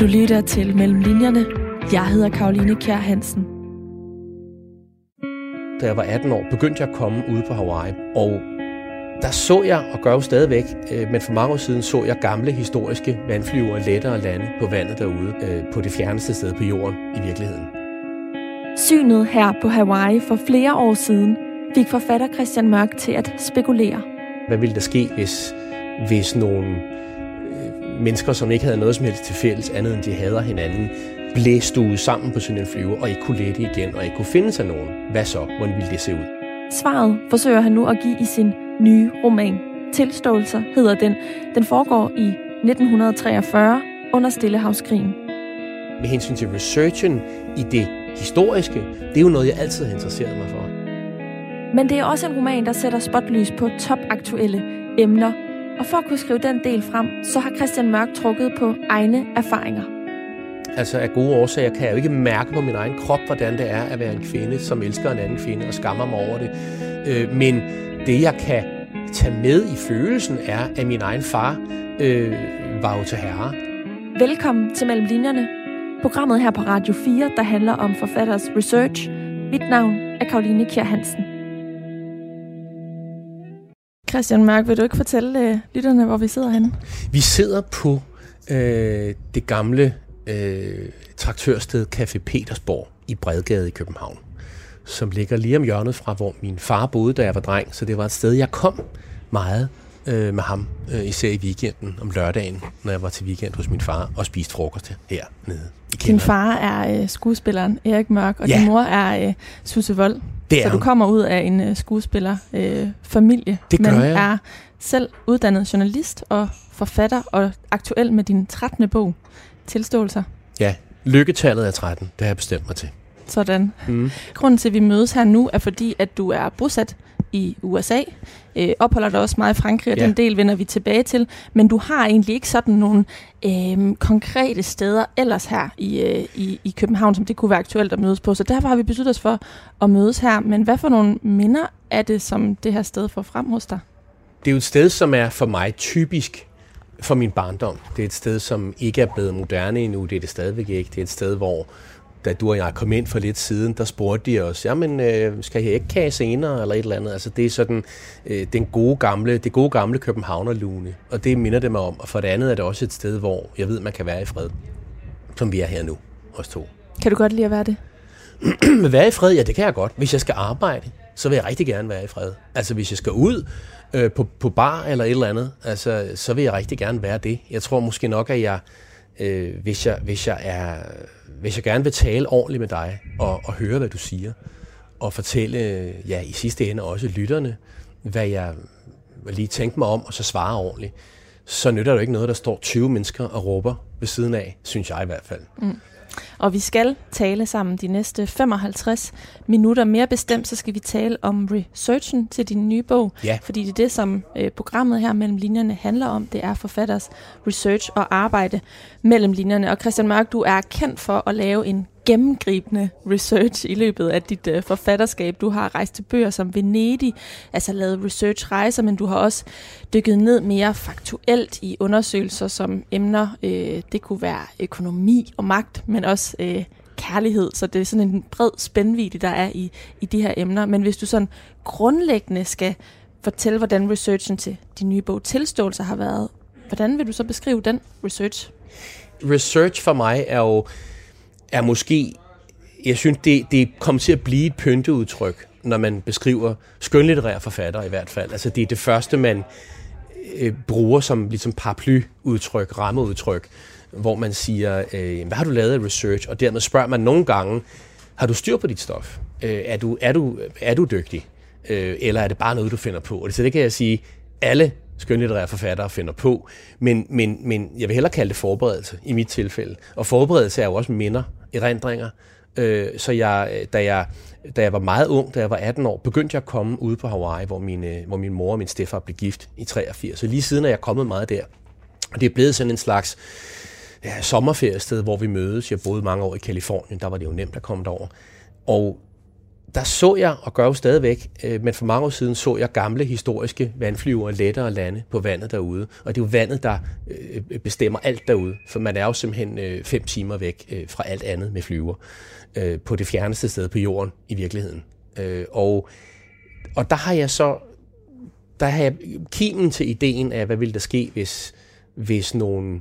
Du lytter til Mellem Linjerne. Jeg hedder Karoline Kjær Hansen. Da jeg var 18 år, begyndte jeg at komme ude på Hawaii, og der så jeg, og gør jo stadigvæk, øh, men for mange år siden så jeg gamle historiske vandflyver lette og lande på vandet derude, øh, på det fjerneste sted på jorden i virkeligheden. Synet her på Hawaii for flere år siden fik forfatter Christian Mørk til at spekulere. Hvad ville der ske, hvis, hvis nogle mennesker, som ikke havde noget som helst til fælles, andet end de hader hinanden, blæste ud sammen på sådan en flyver, og ikke kunne lette igen, og ikke kunne finde sig nogen? Hvad så? Hvordan ville det se ud? Svaret forsøger han nu at give i sin nye roman. Tilståelser hedder den. Den foregår i 1943 under Stillehavskrigen. Med hensyn til researchen i det historiske, det er jo noget, jeg altid har interesseret mig for. Men det er også en roman, der sætter spotlys på topaktuelle emner. Og for at kunne skrive den del frem, så har Christian Mørk trukket på egne erfaringer. Altså af gode årsager kan jeg jo ikke mærke på min egen krop, hvordan det er at være en kvinde, som elsker en anden kvinde og skammer mig over det. Øh, men det jeg kan tage med i følelsen er, at min egen far øh, var jo til herre. Velkommen til Mellem Linjerne. Programmet her på Radio 4, der handler om forfatters research. Mit navn er Karoline Kjær Hansen. Christian Mørk, vil du ikke fortælle øh, lytterne, hvor vi sidder henne? Vi sidder på øh, det gamle øh, traktørsted Café Petersborg i Bredgade i København, som ligger lige om hjørnet fra, hvor min far boede, da jeg var dreng. Så det var et sted, jeg kom meget øh, med ham, øh, især i weekenden om lørdagen, når jeg var til weekend hos min far og spiste frokost her nede i Din far er øh, skuespilleren Erik Mørk, og ja. din mor er øh, Susse Vold. Det er så du hun. kommer ud af en øh, skuespillerfamilie, øh, familie, Det men jeg. er selv uddannet journalist og forfatter, og aktuel med din 13. bog, Tilståelser. Ja, lykketallet er 13, det har jeg bestemt mig til. Sådan. Mm. Grunden til, at vi mødes her nu, er fordi, at du er bosat i USA, øh, opholder dig også meget i Frankrig, og Ja. den del vender vi tilbage til, men du har egentlig ikke sådan nogle øh, konkrete steder ellers her i, øh, i, i København, som det kunne være aktuelt at mødes på, så derfor har vi besluttet os for at mødes her. Men hvad for nogle minder er det, som det her sted får frem hos dig? Det er jo et sted, som er for mig typisk for min barndom. Det er et sted, som ikke er blevet moderne endnu. Det er det stadigvæk ikke. Det er et sted, hvor da du og jeg kom ind for lidt siden, der spurgte de os, jamen, øh, skal jeg ikke kage senere, eller et eller andet. Altså, det er sådan øh, den gode gamle, det gode gamle Københavnerlune, og det minder det mig om. Og for det andet er det også et sted, hvor jeg ved, man kan være i fred, som vi er her nu, os to. Kan du godt lide at være det? Være i fred, ja, det kan jeg godt. Hvis jeg skal arbejde, så vil jeg rigtig gerne være i fred. Altså, hvis jeg skal ud øh, på, på bar eller et eller andet, altså, så vil jeg rigtig gerne være det. Jeg tror måske nok, at jeg, øh, hvis jeg, hvis jeg er, hvis jeg gerne vil tale ordentligt med dig, og, og høre, hvad du siger, og fortælle, ja, i sidste ende også lytterne, hvad jeg lige tænkte mig om, og så svare ordentligt, så nytter det jo ikke noget, der står 20 mennesker og råber ved siden af, synes jeg i hvert fald. Mm. Og vi skal tale sammen de næste 55 minutter. Mere bestemt, så skal vi tale om researchen til din nye bog. Ja. Fordi det er det, som øh, programmet her mellem linjerne handler om. Det er forfatters research og arbejde mellem linjerne. Og Christian Mørk, du er kendt for at lave en gennemgribende research i løbet af dit øh, forfatterskab. Du har rejst til bøger som Venedig, altså lavet researchrejser, men du har også dykket ned mere faktuelt i undersøgelser som emner. Øh, det kunne være økonomi og magt, men også øh, kærlighed. Så det er sådan en bred spændvidde, der er i, i de her emner. Men hvis du sådan grundlæggende skal fortælle, hvordan researchen til din nye bog Tilståelser har været, hvordan vil du så beskrive den research? research for mig er jo er måske, jeg synes, det, det kommer til at blive et pynteudtryk, når man beskriver skønlitterære forfattere i hvert fald. Altså det er det første, man øh, bruger som ligesom paraplyudtryk, rammeudtryk, hvor man siger, øh, hvad har du lavet af research? Og dermed spørger man nogle gange, har du styr på dit stof? Øh, er, du, er, du, er du dygtig? Øh, eller er det bare noget, du finder på? Og det, så det kan jeg sige, alle skønlitterære forfattere finder på, men, men, men jeg vil hellere kalde det forberedelse i mit tilfælde. Og forberedelse er jo også minder, erindringer. Øh, så jeg, da, jeg, da jeg var meget ung, da jeg var 18 år, begyndte jeg at komme ude på Hawaii, hvor mine, øh, hvor min mor og min stefar blev gift i 83. Så lige siden er jeg kommet meget der. Og det er blevet sådan en slags ja, sommerferiested, hvor vi mødes. Jeg boede mange år i Kalifornien, der var det jo nemt at komme derover. Og der så jeg, og gør jo stadigvæk, øh, men for mange år siden så jeg gamle historiske vandflyver lette lande på vandet derude. Og det er jo vandet, der øh, bestemmer alt derude, for man er jo simpelthen øh, fem timer væk øh, fra alt andet med flyver, øh, på det fjerneste sted på jorden i virkeligheden. Øh, og, og der har jeg så, der har jeg kimen til ideen af, hvad ville der ske, hvis, hvis nogle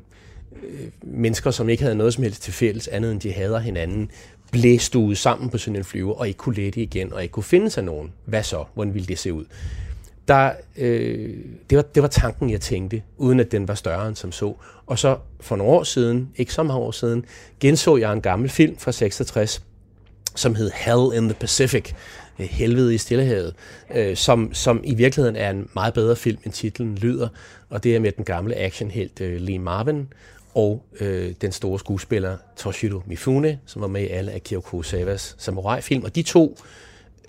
Øh, mennesker, som ikke havde noget som helst til fælles, andet end de hader hinanden, blev ud sammen på sådan en flyve, og ikke kunne lette igen, og ikke kunne finde sig nogen. Hvad så? Hvordan ville det se ud? Der, øh, det, var, det var tanken, jeg tænkte, uden at den var større end som så. Og så for nogle år siden, ikke så mange år siden, genså jeg en gammel film fra 66, som hed Hell in the Pacific, øh, Helvede i Stillehavet, øh, som, som i virkeligheden er en meget bedre film, end titlen lyder, og det er med den gamle actionhelt øh, Lee Marvin, og øh, den store skuespiller Toshiro Mifune, som var med i alle Akira Kurosawas samurai-film. Og de to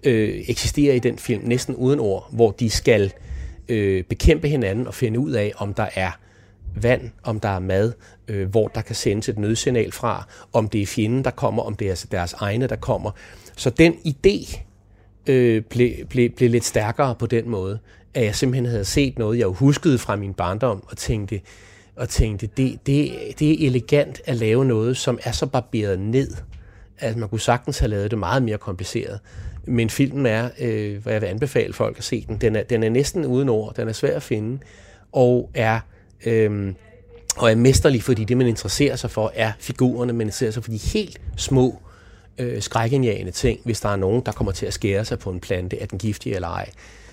øh, eksisterer i den film næsten uden ord, hvor de skal øh, bekæmpe hinanden og finde ud af, om der er vand, om der er mad, øh, hvor der kan sendes et nødsignal fra, om det er fjenden, der kommer, om det er deres egne, der kommer. Så den idé øh, blev, blev, blev lidt stærkere på den måde, at jeg simpelthen havde set noget, jeg jo huskede fra min barndom, og tænkte, og tænkte, det, det, det er elegant at lave noget, som er så barberet ned, at man kunne sagtens have lavet det meget mere kompliceret. Men filmen er, øh, hvad jeg vil anbefale folk at se den, den er, den er næsten uden ord, den er svær at finde, og er, øh, og er mesterlig, fordi det, man interesserer sig for, er figurerne, man interesserer sig for de helt små, øh, skrækindjagende ting, hvis der er nogen, der kommer til at skære sig på en plante, er den giftig eller ej.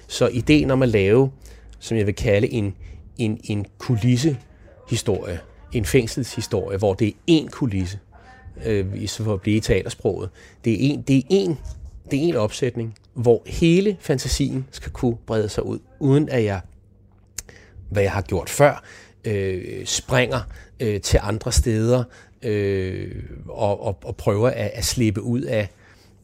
Så ideen om at lave, som jeg vil kalde en, en, en kulisse historie, en fængselshistorie, hvor det er én kulisse, øh, for at blive i teatersproget. Det er en, det er en, det er en opsætning, hvor hele fantasien skal kunne brede sig ud, uden at jeg, hvad jeg har gjort før, øh, springer øh, til andre steder øh, og, og, og prøver at, at slippe ud af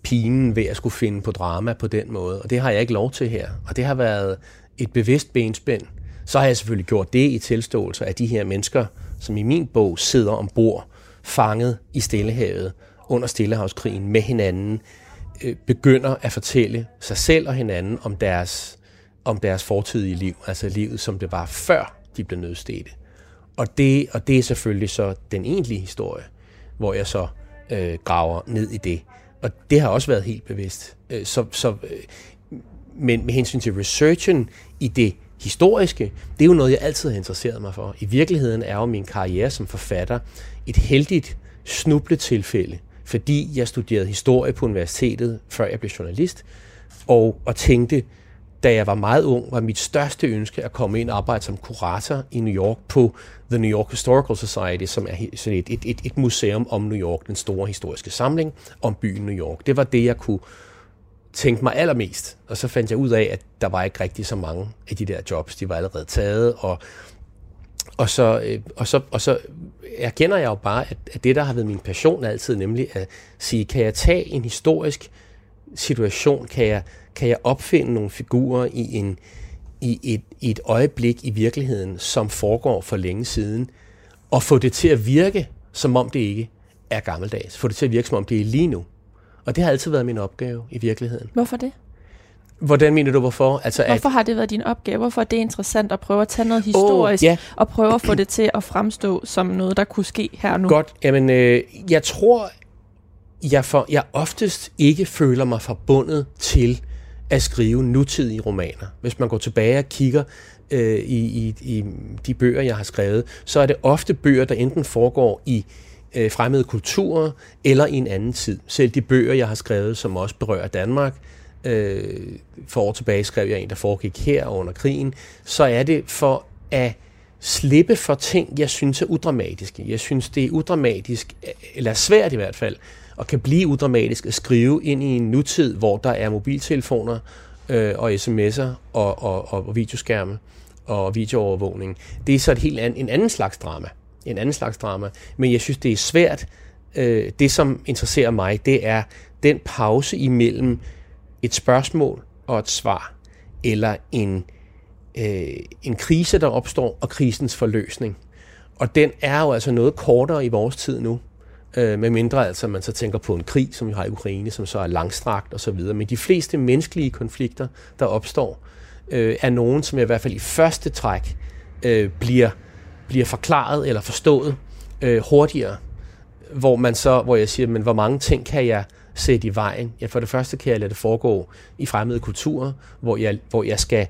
pinen ved at skulle finde på drama på den måde. Og det har jeg ikke lov til her. Og det har været et bevidst benspænd så har jeg selvfølgelig gjort det i tilståelse af de her mennesker, som i min bog sidder ombord, fanget i Stillehavet under Stillehavskrigen med hinanden, øh, begynder at fortælle sig selv og hinanden om deres, om deres fortidige liv, altså livet, som det var før de blev nødstede. Og det, og det er selvfølgelig så den egentlige historie, hvor jeg så øh, graver ned i det. Og det har også været helt bevidst. Øh, så, så, øh, men med hensyn til researchen i det historiske, det er jo noget, jeg altid har interesseret mig for. I virkeligheden er jo min karriere som forfatter et heldigt snubletilfælde, fordi jeg studerede historie på universitetet, før jeg blev journalist, og, og tænkte, da jeg var meget ung, var mit største ønske at komme ind og arbejde som kurator i New York på The New York Historical Society, som er sådan et, et, et, et museum om New York, den store historiske samling om byen New York. Det var det, jeg kunne tænkte mig allermest. Og så fandt jeg ud af, at der var ikke rigtig så mange af de der jobs. De var allerede taget, og, og, så, øh, og, så, og så erkender jeg jo bare, at, at det, der har været min passion altid, nemlig at sige, kan jeg tage en historisk situation, kan jeg, kan jeg opfinde nogle figurer i, en, i, et, i et øjeblik i virkeligheden, som foregår for længe siden, og få det til at virke, som om det ikke er gammeldags. Få det til at virke, som om det er lige nu. Og det har altid været min opgave i virkeligheden. Hvorfor det? Hvordan mener du, hvorfor? Altså, hvorfor at... har det været din opgave? Hvorfor er det interessant at prøve at tage noget historisk, oh, yeah. og prøve at få det til at fremstå som noget, der kunne ske her nu? Godt. Jamen, øh, jeg tror, jeg, for, jeg oftest ikke føler mig forbundet til at skrive nutidige romaner. Hvis man går tilbage og kigger øh, i, i, i de bøger, jeg har skrevet, så er det ofte bøger, der enten foregår i øh, fremmede kulturer eller i en anden tid. Selv de bøger, jeg har skrevet, som også berører Danmark, øh, for år tilbage skrev jeg en, der foregik her under krigen, så er det for at slippe for ting, jeg synes er udramatiske. Jeg synes, det er udramatisk, eller svært i hvert fald, og kan blive udramatisk at skrive ind i en nutid, hvor der er mobiltelefoner øh, og sms'er og, og, og videoskærme og videoovervågning. Det er så et helt an, en anden slags drama en anden slags drama. Men jeg synes, det er svært. Øh, det, som interesserer mig, det er den pause imellem et spørgsmål og et svar, eller en, øh, en krise, der opstår, og krisens forløsning. Og den er jo altså noget kortere i vores tid nu. øh, med mindre altså man så tænker på en krig, som vi har i Ukraine, som så er langstrakt og så videre. Men de fleste menneskelige konflikter, der opstår, øh, er nogen, som i hvert fald i første træk øh, bliver, bliver forklaret eller forstået øh, hurtigere. Hvor man så, hvor jeg siger, men hvor mange ting kan jeg sætte i vejen? Ja, for det første kan jeg lade det foregå i fremmede kulturer, hvor jeg, hvor jeg skal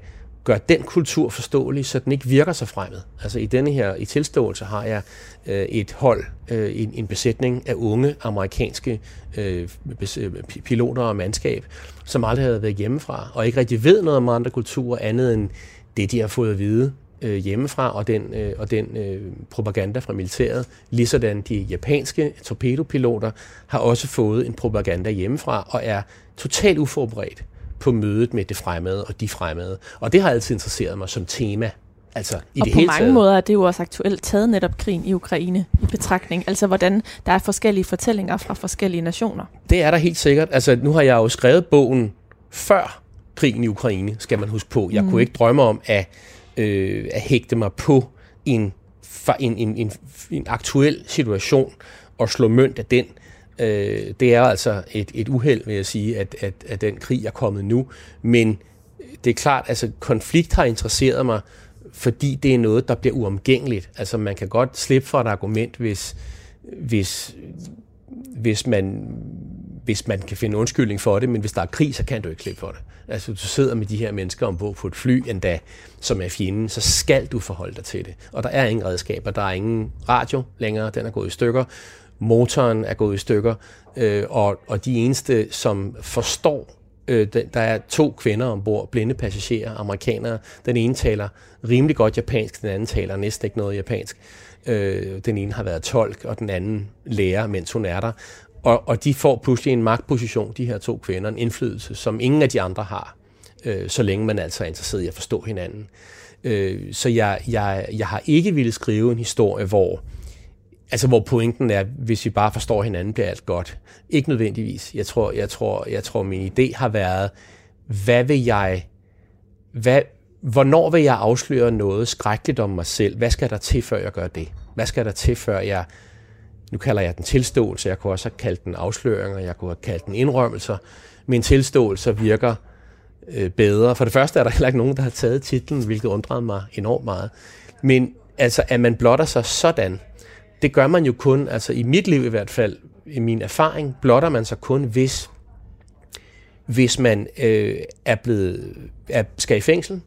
gøre den kultur forståelig, så den ikke virker så fremmed. Altså i denne her i tilståelse har jeg øh, et hold, øh, en, en besætning af unge amerikanske øh, øh piloter og mandskab, som aldrig havde været hjemmefra, og ikke rigtig ved noget om andre kulturer, andet end det, de har fået at vide øh, hjemmefra, og den, øh, og den øh, propaganda fra militæret. Ligesådan de japanske torpedopiloter har også fået en propaganda hjemmefra, og er totalt uforberedt på mødet med det fremmede og de fremmede. Og det har altid interesseret mig som tema. Altså, i og det på hele mange taget. måder er det jo også aktuelt taget netop krigen i Ukraine i betragtning. Altså hvordan der er forskellige fortællinger fra forskellige nationer. Det er der helt sikkert. Altså, nu har jeg jo skrevet bogen før krigen i Ukraine, skal man huske på. Jeg mm. kunne ikke drømme om at, øh, at hægte mig på en, en, en, en, en aktuel situation og slå mønt af den. Øh, det er altså et, et uheld, vil jeg sige, at, at, at den krig er kommet nu. Men det er klart, altså konflikt har interesseret mig, fordi det er noget, der bliver uomgængeligt. Altså man kan godt slippe for et argument, hvis, hvis, hvis man hvis man kan finde undskyldning for det, men hvis der er krig, så kan du ikke slippe for det. Altså, du sidder med de her mennesker ombord på et fly endda, som er fjenden, så skal du forholde dig til det. Og der er ingen redskaber, der er ingen radio længere, den er gået i stykker motoren er gået i stykker, øh, og, og de eneste, som forstår, øh, der er to kvinder ombord, blinde passagerer, amerikanere. Den ene taler rimelig godt japansk, den anden taler næsten ikke noget japansk. Øh, den ene har været tolk, og den anden lærer, mens hun er der. Og, og de får pludselig en magtposition, de her to kvinder, en indflydelse, som ingen af de andre har, øh, så længe man altså er interesseret i at forstå hinanden. Øh, så jeg, jeg, jeg har ikke ville skrive en historie, hvor Altså, hvor pointen er, hvis vi bare forstår hinanden, bliver alt godt. Ikke nødvendigvis. Jeg tror, jeg tror, jeg tror min idé har været, hvad vil jeg, hvad, hvornår vil jeg afsløre noget skrækkeligt om mig selv? Hvad skal der til, før jeg gør det? Hvad skal der til, før jeg, nu kalder jeg den tilståelse, jeg kunne også have kaldt den afsløringer, jeg kunne have kaldt den indrømmelser. Min tilståelse virker øh, bedre. For det første er der heller ikke nogen, der har taget titlen, hvilket undrede mig enormt meget. Men altså, at man blotter sig sådan, det gør man jo kun, altså i mit liv i hvert fald, i min erfaring, blotter man sig kun, hvis, hvis man øh, er blevet, er, skal i fængsel,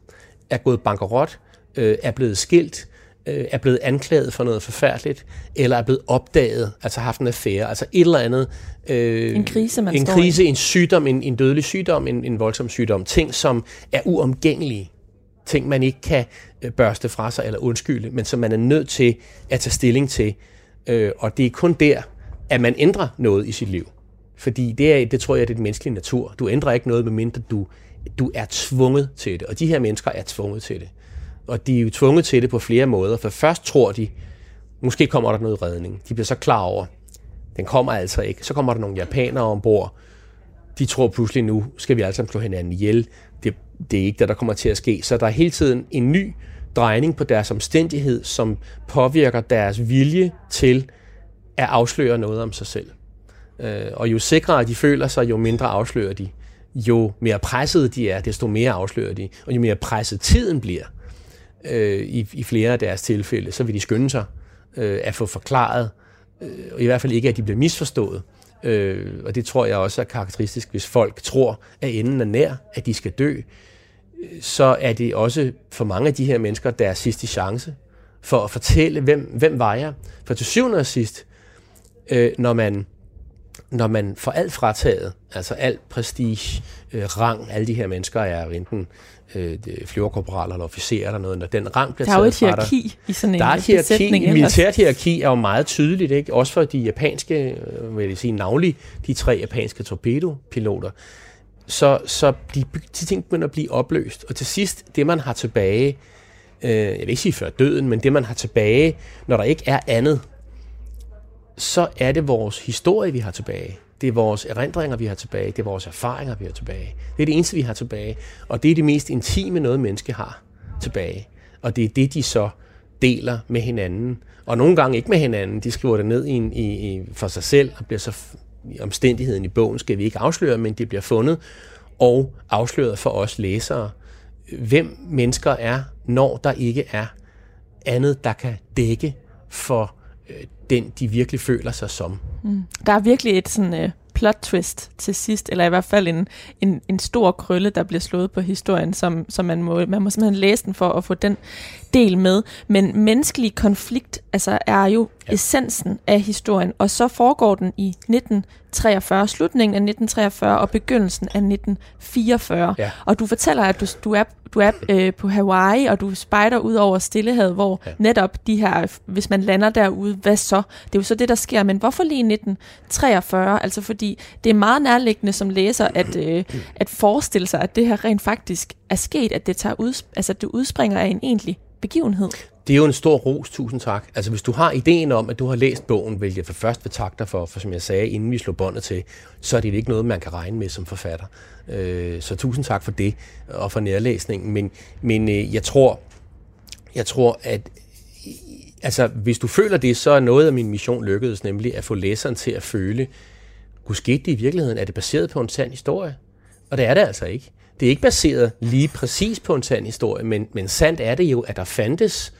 er gået bankerot, øh, er blevet skilt, øh, er blevet anklaget for noget forfærdeligt, eller er blevet opdaget, altså haft en affære, altså et eller andet. Øh, en krise, man En står krise, i. en sygdom, en, en dødelig sygdom, en, en voldsom sygdom. Ting, som er uomgængelige. Ting, man ikke kan øh, børste fra sig eller undskylde, men som man er nødt til at tage stilling til. Øh, og det er kun der, at man ændrer noget i sit liv. Fordi det, er, det tror jeg, det er den menneskelige natur. Du ændrer ikke noget, medmindre du, du er tvunget til det. Og de her mennesker er tvunget til det. Og de er jo tvunget til det på flere måder. For først tror de, måske kommer der noget redning. De bliver så klar over, den kommer altså ikke. Så kommer der nogle japanere ombord. De tror pludselig nu, skal vi alle sammen slå hinanden ihjel. Det, det er ikke det, der kommer til at ske. Så der er hele tiden en ny drejning på deres omstændighed, som påvirker deres vilje til at afsløre noget om sig selv. Øh, og jo sikrere de føler sig, jo mindre afslører de. Jo mere pressede de er, desto mere afslører de. Og jo mere presset tiden bliver, øh, i, i flere af deres tilfælde, så vil de skynde sig øh, at få forklaret, øh, og i hvert fald ikke, at de bliver misforstået. Øh, og det tror jeg også er karakteristisk, hvis folk tror, at enden er nær, at de skal dø, øh, så er det også for mange af de her mennesker deres sidste chance for at fortælle, hvem, hvem var jeg. For til syvende og sidst, øh, når man når man får alt frataget, altså alt prestige, øh, rang, alle de her mennesker er enten øh, flyverkorporaler eller officerer eller noget, når den rang bliver Der er jo et taget fra hierarki i sådan en Der er et hierarki, militært hierarki er jo meget tydeligt, ikke? også for de japanske, øh, vil jeg sige navnlig de tre japanske torpedopiloter, så, så de, de ting begynder at blive opløst. Og til sidst, det man har tilbage, øh, jeg vil ikke sige før døden, men det man har tilbage, når der ikke er andet, så er det vores historie, vi har tilbage. Det er vores erindringer, vi har tilbage. Det er vores erfaringer, vi har tilbage. Det er det eneste, vi har tilbage. Og det er det mest intime, noget menneske har tilbage. Og det er det, de så deler med hinanden. Og nogle gange ikke med hinanden. De skriver det ned i, en, i, i, for sig selv, og bliver så omstændigheden i bogen skal vi ikke afsløre, men det bliver fundet og afsløret for os læsere. Hvem mennesker er, når der ikke er andet, der kan dække for øh, den, de virkelig føler sig som. Mm. Der er virkelig et sådan øh, plot twist til sidst, eller i hvert fald en, en, en stor krølle, der bliver slået på historien, som, som man, må, man må simpelthen læse den for at få den del med. Men menneskelig konflikt altså, er jo ja. essensen af historien, og så foregår den i 1943, slutningen af 1943 og begyndelsen af 1944. Ja. Og du fortæller, at du, du er du er øh, på Hawaii, og du spejder ud over Stillehavet, hvor ja. netop de her, hvis man lander derude, hvad så? Det er jo så det, der sker. Men hvorfor lige 1943? Altså fordi det er meget nærliggende som læser, at, øh, at forestille sig, at det her rent faktisk er sket, at det, tager ud, altså, at det udspringer af en egentlig begivenhed. Det er jo en stor ros, tusind tak. Altså hvis du har ideen om, at du har læst bogen, hvilket jeg for først vil takke dig for, for som jeg sagde, inden vi slog båndet til, så er det ikke noget, man kan regne med som forfatter. Øh, så tusind tak for det, og for nærlæsningen. Men, men øh, jeg tror, jeg tror, at altså, hvis du føler det, så er noget af min mission lykkedes, nemlig at få læseren til at føle, gud skete det i virkeligheden? Er det baseret på en sand historie? Og det er det altså ikke. Det er ikke baseret lige præcis på en sand historie, men, men sandt er det jo, at der fandtes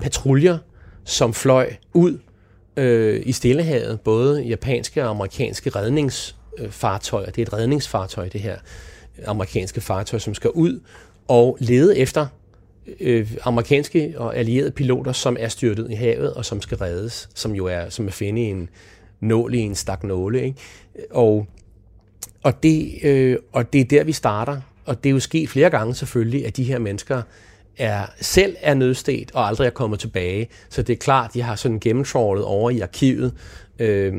patruljer, som fløj ud øh, i Stillehavet, både japanske og amerikanske redningsfartøjer. Det er et redningsfartøj, det her amerikanske fartøj, som skal ud og lede efter øh, amerikanske og allierede piloter, som er styrtet i havet og som skal reddes, som jo er som at finde en nål i en stak nåle. Ikke? Og, og, det, øh, og det er der, vi starter. Og det er jo sket flere gange selvfølgelig, at de her mennesker er, selv er nødstedt og aldrig er kommet tilbage. Så det er klart, de har sådan gennemtrålet over i arkivet, øh,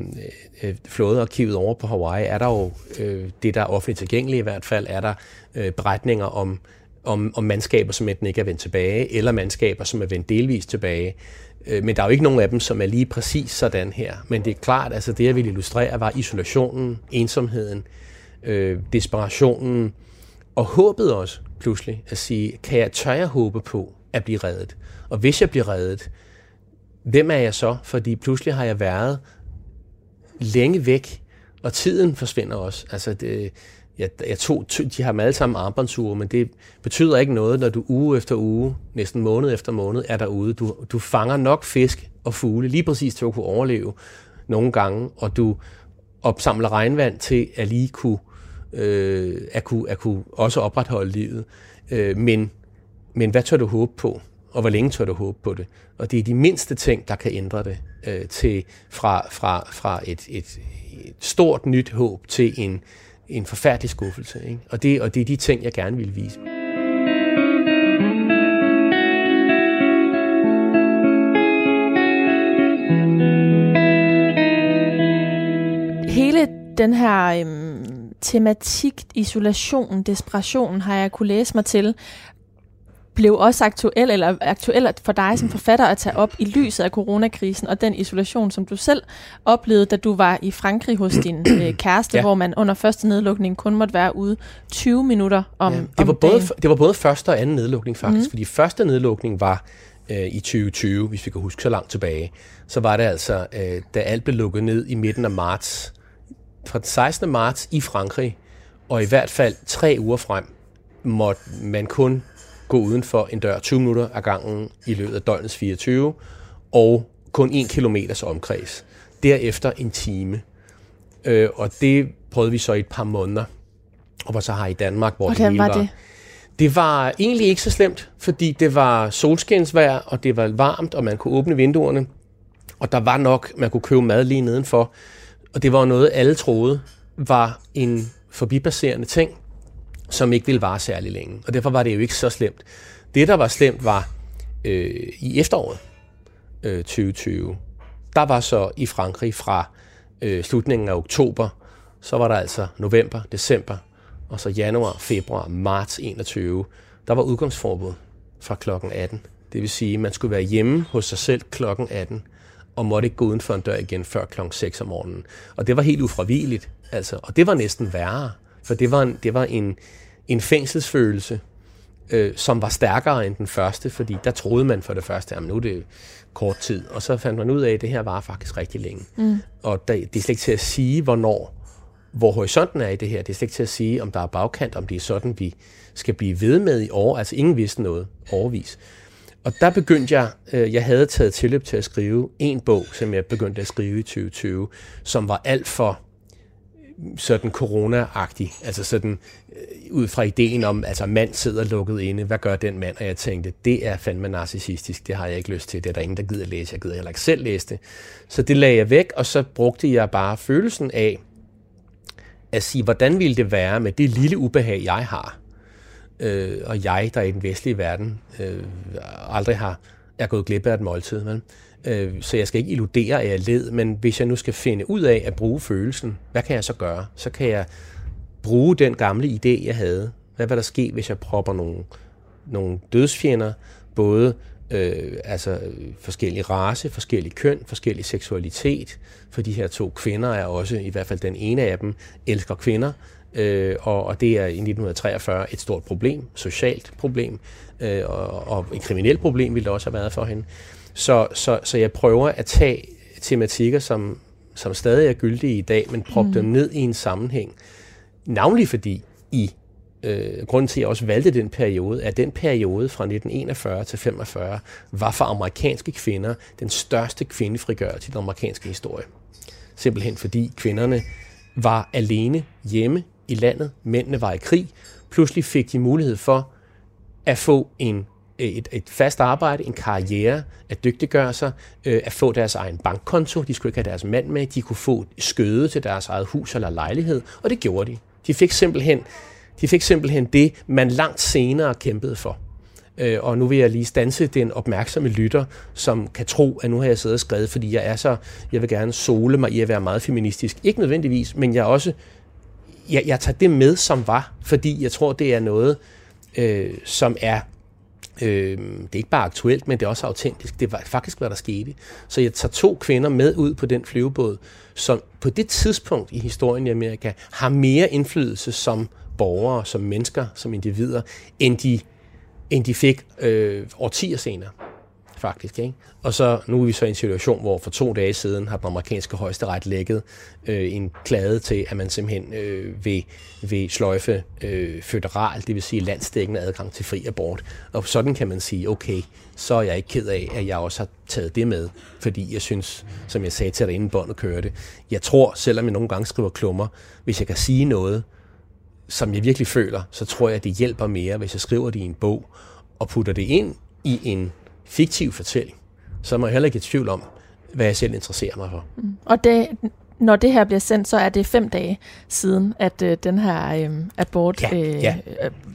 øh, flådearkivet over på Hawaii, er der jo, øh, det der er offentligt tilgængeligt i hvert fald, er der øh, beretninger om, om, om mandskaber, som enten ikke er vendt tilbage, eller mandskaber, som er vendt delvist tilbage. Øh, men der er jo ikke nogen af dem, som er lige præcis sådan her. Men det er klart, altså det jeg ville illustrere, var isolationen, ensomheden, øh, desperationen, og håbet også pludselig at sige, kan jeg, tør jeg håbe på at blive reddet? Og hvis jeg bliver reddet, hvem er jeg så? Fordi pludselig har jeg været længe væk, og tiden forsvinder også. Altså, det, jeg, jeg tog, de har alle sammen armbåndsure, men det betyder ikke noget, når du uge efter uge, næsten måned efter måned, er derude. Du, du fanger nok fisk og fugle, lige præcis til at kunne overleve nogle gange, og du opsamler regnvand til at lige kunne øh, øh, at, kunne, at kunne også opretholde livet. Øh, men, men hvad tør du håbe på? Og hvor længe tør du håbe på det? Og det er de mindste ting, der kan ændre det øh, til fra, fra, fra et, et, et stort nyt håb til en, en forfærdelig skuffelse. Ikke? Og, det, og det er de ting, jeg gerne vil vise. Hele den her øhm, tematik, isolation, desperation, har jeg kunne læse mig til, blev også aktuel, eller aktuel for dig som forfatter at tage op i lyset af coronakrisen og den isolation, som du selv oplevede, da du var i Frankrig hos din øh, kæreste, ja. hvor man under første nedlukning kun måtte være ude 20 minutter om, ja, det var om både, dagen. Det var både første og anden nedlukning faktisk, mm. fordi første nedlukning var øh, i 2020, hvis vi kan huske så langt tilbage. Så var det altså, øh, da alt blev lukket ned i midten af marts fra den 16. marts i Frankrig, og i hvert fald tre uger frem, måtte man kun gå uden for en dør 20 minutter ad gangen i løbet af døgnets 24, og kun en kilometers omkreds. Derefter en time. Øh, og det prøvede vi så i et par måneder. Og hvor så har i Danmark, hvor Hvordan det hele var, var det? Det var egentlig ikke så slemt, fordi det var solskinsvejr, og det var varmt, og man kunne åbne vinduerne. Og der var nok, man kunne købe mad lige nedenfor. Og det var noget, alle troede var en forbipasserende ting, som ikke ville vare særlig længe. Og derfor var det jo ikke så slemt. Det, der var slemt, var øh, i efteråret øh, 2020. Der var så i Frankrig fra øh, slutningen af oktober, så var der altså november, december, og så januar, februar, marts 21. Der var udgangsforbud fra klokken 18. Det vil sige, at man skulle være hjemme hos sig selv klokken 18 og måtte ikke gå uden for en dør igen før kl. 6 om morgenen. Og det var helt ufravigeligt, altså. Og det var næsten værre, for det var en, det var en, en fængselsfølelse øh, som var stærkere end den første, fordi der troede man for det første, at nu er det kort tid, og så fandt man ud af, at det her var faktisk rigtig længe. Mm. Og der, det er slet ikke til at sige, hvornår, hvor horisonten er i det her. Det er slet ikke til at sige, om der er bagkant, om det er sådan, vi skal blive ved med i år. Altså ingen vidste noget overvis. Og der begyndte jeg, øh, jeg havde taget tilløb til at skrive en bog, som jeg begyndte at skrive i 2020, som var alt for sådan corona-agtig. Altså sådan øh, ud fra ideen om, altså mand sidder lukket inde, hvad gør den mand? Og jeg tænkte, det er fandme narcissistisk, det har jeg ikke lyst til, det er der ingen, der gider læse, jeg gider heller ikke selv læse det. Så det lagde jeg væk, og så brugte jeg bare følelsen af at sige, hvordan ville det være med det lille ubehag, jeg har, øh, og jeg, der i den vestlige verden øh, aldrig har er gået glip af et måltid. Men, øh, så jeg skal ikke illudere, at jeg led, men hvis jeg nu skal finde ud af at bruge følelsen, hvad kan jeg så gøre? Så kan jeg bruge den gamle idé, jeg havde. Hvad vil der ske, hvis jeg propper nogle, nogle dødsfjender, både øh, altså forskellige race, forskellige køn, forskellig seksualitet, for de her to kvinder er også, i hvert fald den ene af dem, elsker kvinder, øh, og, og det er i 1943 et stort problem, socialt problem, øh, og, og et kriminelt problem ville det også have været for hende. Så, så, så jeg prøver at tage tematikker, som, som stadig er gyldige i dag, men proppe mm. dem ned i en sammenhæng. Navnlig fordi i øh, grunden til, at jeg også valgte den periode, er, at den periode fra 1941 til 45 var for amerikanske kvinder den største kvindefrigørelse i den amerikanske historie. Simpelthen fordi kvinderne var alene hjemme i landet, mændene var i krig, pludselig fik de mulighed for at få en øh, et, et fast arbejde, en karriere, at dygtiggøre sig, øh, at få deres egen bankkonto, de skulle ikke have deres mand med, de kunne få skøde til deres eget hus eller lejlighed, og det gjorde de. De fik simpelthen, de fik simpelthen det, man langt senere kæmpede for. Øh, og nu vil jeg lige stanse den opmærksomme lytter, som kan tro, at nu har jeg siddet og skrevet, fordi jeg er så, jeg vil gerne sole mig i at være meget feministisk. Ikke nødvendigvis, men jeg også, jeg, jeg tager det med, som var, fordi jeg tror, det er noget, øh, som er Øh, det er ikke bare aktuelt, men det er også autentisk. Det var faktisk, hvad der skete. Så jeg tager to kvinder med ud på den flyvebåd, som på det tidspunkt i historien i Amerika har mere indflydelse som borgere, som mennesker, som individer, end de, end de fik øh, årtier senere faktisk. Ikke? Og så nu er vi så i en situation, hvor for to dage siden har den amerikanske højesteret lækket øh, en klade til, at man simpelthen øh, vil, vil sløjfe øh, federal, det vil sige landstækkende adgang til fri abort. Og sådan kan man sige, okay, så er jeg ikke ked af, at jeg også har taget det med, fordi jeg synes, som jeg sagde til dig inden båndet kørte, jeg tror, selvom jeg nogle gange skriver klummer, hvis jeg kan sige noget, som jeg virkelig føler, så tror jeg, at det hjælper mere, hvis jeg skriver det i en bog, og putter det ind i en fiktiv fortælling, så er jeg heller ikke i tvivl om, hvad jeg selv interesserer mig for. Mm. Og det, når det her bliver sendt, så er det fem dage siden, at øh, den her øh, abort ja, øh, ja.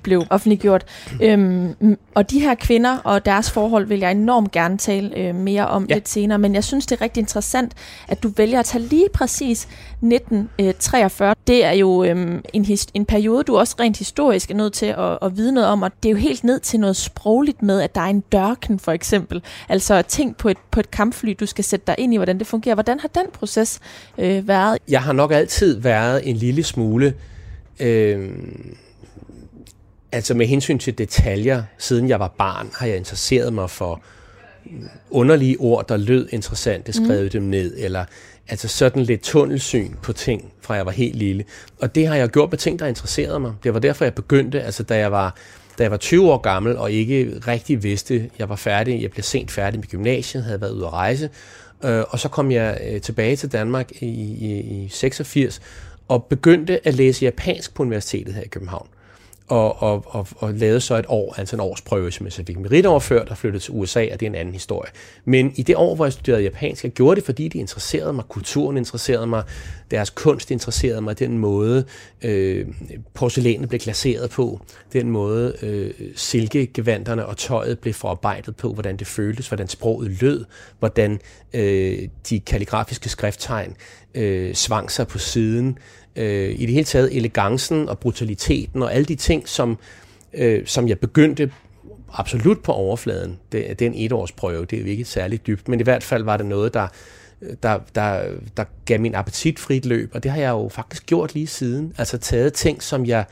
blev offentliggjort. Øhm, og de her kvinder og deres forhold vil jeg enormt gerne tale øh, mere om ja. lidt senere, men jeg synes, det er rigtig interessant, at du vælger at tage lige præcis 1943. Det er jo øh, en, en periode, du også rent historisk er nødt til at, at vide noget om, og det er jo helt ned til noget sprogligt med, at der er en dørken for eksempel. Altså ting på et, på et kampfly, du skal sætte dig ind i, hvordan det fungerer. Hvordan har den proces øh, øh, været? Jeg har nok altid været en lille smule... Øh, altså med hensyn til detaljer, siden jeg var barn, har jeg interesseret mig for underlige ord, der lød interessante, skrevet mm. dem ned, eller altså sådan lidt tunnelsyn på ting, fra jeg var helt lille. Og det har jeg gjort med ting, der interesserede mig. Det var derfor, jeg begyndte, altså da jeg var da jeg var 20 år gammel og ikke rigtig vidste, jeg var færdig, jeg blev sent færdig med gymnasiet, havde været ude at rejse, Øh, og så kom jeg øh, tilbage til Danmark i, i, i 86 og begyndte at læse japansk på universitetet her i København og, og, og, og lavede så et år, altså en års prøve, som jeg så fik meritoverført og flyttede til USA, og det er en anden historie. Men i det år, hvor jeg studerede japansk, jeg gjorde det, fordi det interesserede mig, kulturen interesserede mig, deres kunst interesserede mig, den måde øh, porcelænet blev glaseret på, den måde øh, silkegevanterne og tøjet blev forarbejdet på, hvordan det føltes, hvordan sproget lød, hvordan øh, de kalligrafiske skrifttegn øh, svang sig på siden, øh, i det hele taget elegancen og brutaliteten og alle de ting, som, øh, som jeg begyndte absolut på overfladen. Det, det er en etårsprøve, det er jo ikke særligt dybt, men i hvert fald var det noget, der, der, der, der gav min appetit frit løb, og det har jeg jo faktisk gjort lige siden. Altså taget ting, som jeg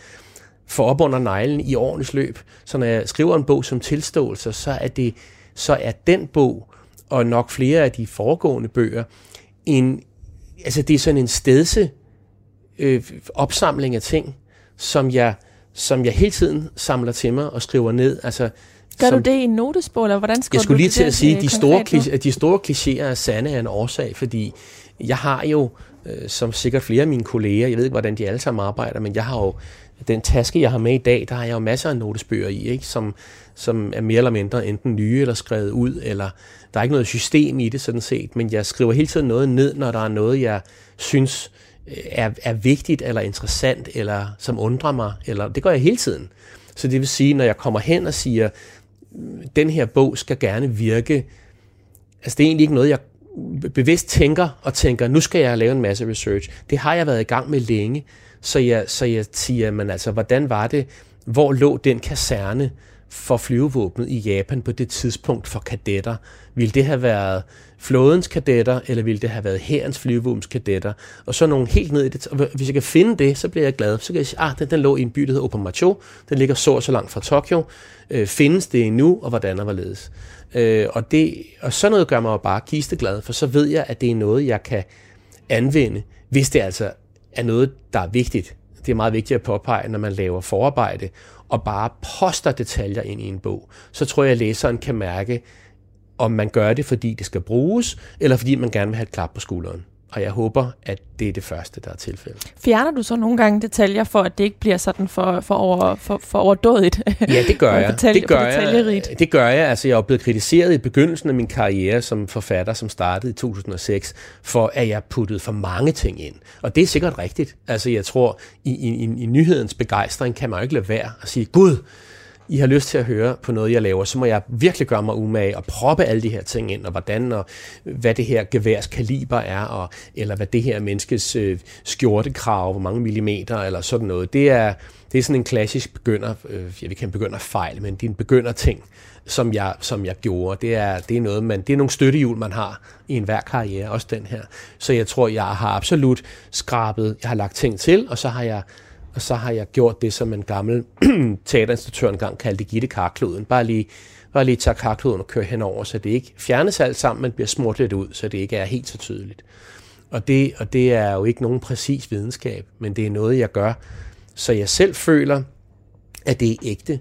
får op under neglen i årenes løb. Så når jeg skriver en bog som tilståelse, så er, det, så er den bog, og nok flere af de foregående bøger, en, altså det er sådan en stedse øh, opsamling af ting, som jeg, som jeg hele tiden samler til mig og skriver ned. Altså, Gør som, du det i en notesbog, eller hvordan skriver Jeg skulle lige til at sige, at de store, kliché, de store klichéer er sande af en årsag, fordi jeg har jo, øh, som sikkert flere af mine kolleger, jeg ved ikke, hvordan de alle sammen arbejder, men jeg har jo den taske, jeg har med i dag, der har jeg jo masser af notesbøger i, ikke? Som, som er mere eller mindre enten nye eller skrevet ud, eller der er ikke noget system i det sådan set, men jeg skriver hele tiden noget ned, når der er noget, jeg synes øh, er, er vigtigt eller interessant, eller som undrer mig, eller det gør jeg hele tiden. Så det vil sige, når jeg kommer hen og siger, mm, den her bog skal gerne virke, altså det er egentlig ikke noget, jeg bevidst tænker og tænker, nu skal jeg lave en masse research. Det har jeg været i gang med længe, så jeg, så jeg siger, men altså, hvordan var det, hvor lå den kaserne for flyvevåbnet i Japan på det tidspunkt for kadetter? Vil det have været flådens kadetter, eller ville det have været hærens flyvevåbens kadetter? Og så nogle helt ned i det. Hvis jeg kan finde det, så bliver jeg glad. Så kan jeg sige, ah, den, den lå i en by, der hedder Opamacho. Den ligger så og så langt fra Tokyo. Øh, findes det endnu, og hvordan og hvorledes? Øh, og, det, og sådan noget gør mig jo bare kisteglad, for så ved jeg, at det er noget, jeg kan anvende, hvis det altså er noget, der er vigtigt. Det er meget vigtigt at påpege, når man laver forarbejde, og bare poster detaljer ind i en bog. Så tror jeg, at læseren kan mærke, om man gør det, fordi det skal bruges, eller fordi man gerne vil have et klap på skulderen. Og jeg håber, at det er det første, der er tilfældet. Fjerner du så nogle gange detaljer, for at det ikke bliver sådan for, for, over, for, for overdådigt? Ja, det gør jeg. Detalje, det gør jeg. Det gør jeg. Altså, jeg er blevet kritiseret i begyndelsen af min karriere som forfatter, som startede i 2006, for at jeg puttede for mange ting ind. Og det er sikkert rigtigt. Altså, jeg tror, i, i, i nyhedens begejstring kan man jo ikke lade være at sige, Gud, i har lyst til at høre på noget, jeg laver, så må jeg virkelig gøre mig umage og proppe alle de her ting ind, og hvordan og hvad det her geværs kaliber er, og, eller hvad det her menneskes øh, skjortekrav, hvor mange millimeter, eller sådan noget. Det er, det er sådan en klassisk begynder, øh, jeg vil kan begynder fejl, men det er en begynder ting, som jeg, som jeg gjorde. Det er, det er noget, man, det er nogle støttehjul, man har i enhver karriere, også den her. Så jeg tror, jeg har absolut skrabet, jeg har lagt ting til, og så har jeg og så har jeg gjort det, som en gammel teaterinstruktør engang kaldte Gitte Karkloden. Bare lige, bare lige tage karkloden og køre henover, så det ikke fjernes alt sammen, men bliver smurt lidt ud, så det ikke er helt så tydeligt. Og det, og det er jo ikke nogen præcis videnskab, men det er noget, jeg gør, så jeg selv føler, at det er ægte,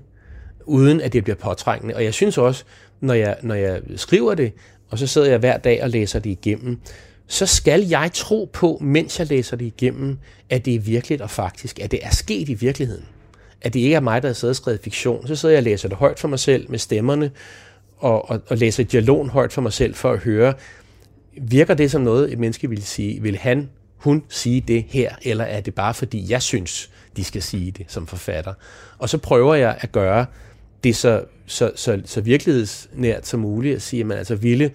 uden at det bliver påtrængende. Og jeg synes også, når jeg, når jeg skriver det, og så sidder jeg hver dag og læser det igennem, så skal jeg tro på, mens jeg læser det igennem, at det er virkeligt og faktisk, at det er sket i virkeligheden. At det ikke er mig, der har siddet og skrevet fiktion. Så sidder jeg og læser det højt for mig selv med stemmerne, og, og, og læser dialogen højt for mig selv for at høre, virker det som noget, et menneske vil sige? Vil han, hun sige det her, eller er det bare fordi, jeg synes, de skal sige det som forfatter? Og så prøver jeg at gøre det så, så, så, så virkelighedsnært som muligt, at sige, at man altså ville,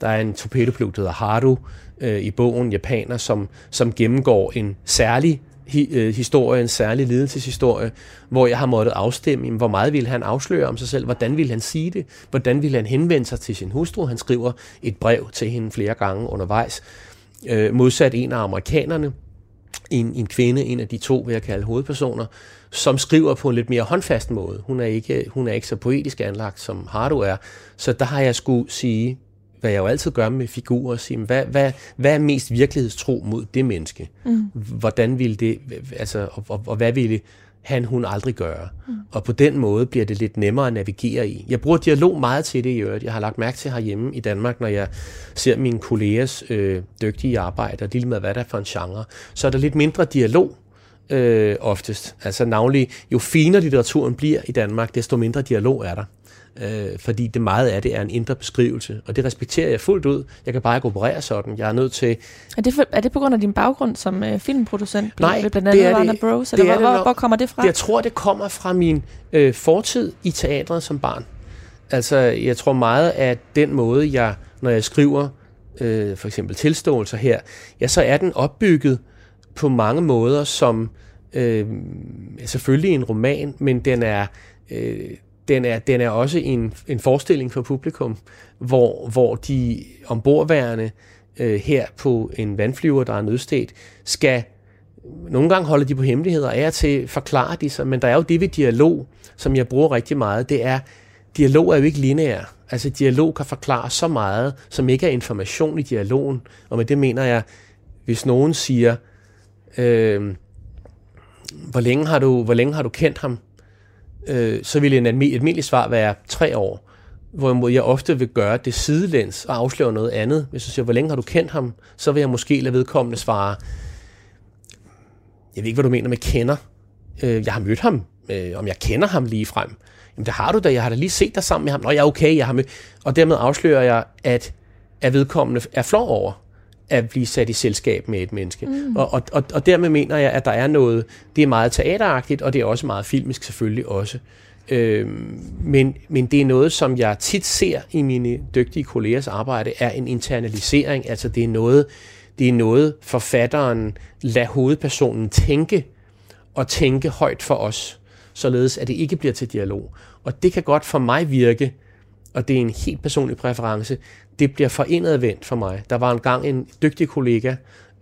der er en torpedopilot, der hedder Haru, øh, i bogen Japaner, som, som gennemgår en særlig hi, øh, historie, en særlig lidelseshistorie, hvor jeg har måttet afstemme, hvor meget ville han afsløre om sig selv, hvordan ville han sige det, hvordan ville han henvende sig til sin hustru. Han skriver et brev til hende flere gange undervejs, øh, modsat en af amerikanerne, en, en kvinde, en af de to, vil jeg kalde hovedpersoner, som skriver på en lidt mere håndfast måde. Hun er ikke, hun er ikke så poetisk anlagt, som Hardo er. Så der har jeg skulle sige, hvad jeg jo altid gør med figurer, sige, hvad, hvad, hvad er mest virkelighedstro mod det menneske? Mm. Hvordan ville det, altså, og, og, og hvad ville han, hun aldrig gøre? Mm. Og på den måde bliver det lidt nemmere at navigere i. Jeg bruger dialog meget til det i øvrigt. Jeg har lagt mærke til herhjemme i Danmark, når jeg ser mine kollegers øh, dygtige arbejde, og lige med hvad der er for en genre, så er der lidt mindre dialog, øh, oftest. Altså navnlig, jo finere litteraturen bliver i Danmark, desto mindre dialog er der øh, fordi det meget af det er en indre beskrivelse, og det respekterer jeg fuldt ud. Jeg kan bare ikke operere sådan. Jeg er nødt til... Er det, for, er det på grund af din baggrund som øh, filmproducent? Nej, blandt andet det er Warner det, Bros. Eller eller det hvor, det, hvor, hvor kommer det fra? Jeg tror, det kommer fra min øh, fortid i teatret som barn. Altså, jeg tror meget, at den måde, jeg, når jeg skriver øh, for eksempel tilståelser her, ja, så er den opbygget på mange måder som øh, selvfølgelig en roman, men den er øh, den er, den er også en, en forestilling for publikum, hvor, hvor de ombordværende øh, her på en vandflyver, der er nødstedt, skal nogle gange holder de på hemmeligheder, og er til forklare de sig, men der er jo det ved dialog, som jeg bruger rigtig meget, det er, dialog er jo ikke lineær. Altså dialog kan forklare så meget, som ikke er information i dialogen, og med det mener jeg, hvis nogen siger, øh, hvor, længe har du, hvor længe har du kendt ham, øh, så ville en almindelig svar være tre år hvorimod jeg ofte vil gøre det sidelæns og afsløre noget andet. Hvis du siger, hvor længe har du kendt ham, så vil jeg måske lade vedkommende svare, jeg ved ikke, hvad du mener med kender. Øh, jeg har mødt ham, øh, om jeg kender ham lige frem. Jamen det har du da, jeg har da lige set dig sammen med ham. Nå ja, okay, jeg har mødt. Og dermed afslører jeg, at, at vedkommende er flov over at blive sat i selskab med et menneske. Mm. Og, og, og, og dermed mener jeg, at der er noget, det er meget teateragtigt, og det er også meget filmisk selvfølgelig også. Øh, men, men det er noget, som jeg tit ser i mine dygtige kollegers arbejde, er en internalisering. Altså det er noget, det er noget forfatteren lader hovedpersonen tænke, og tænke højt for os, således at det ikke bliver til dialog. Og det kan godt for mig virke, og det er en helt personlig præference, det bliver for indadvendt for mig. Der var engang en dygtig kollega,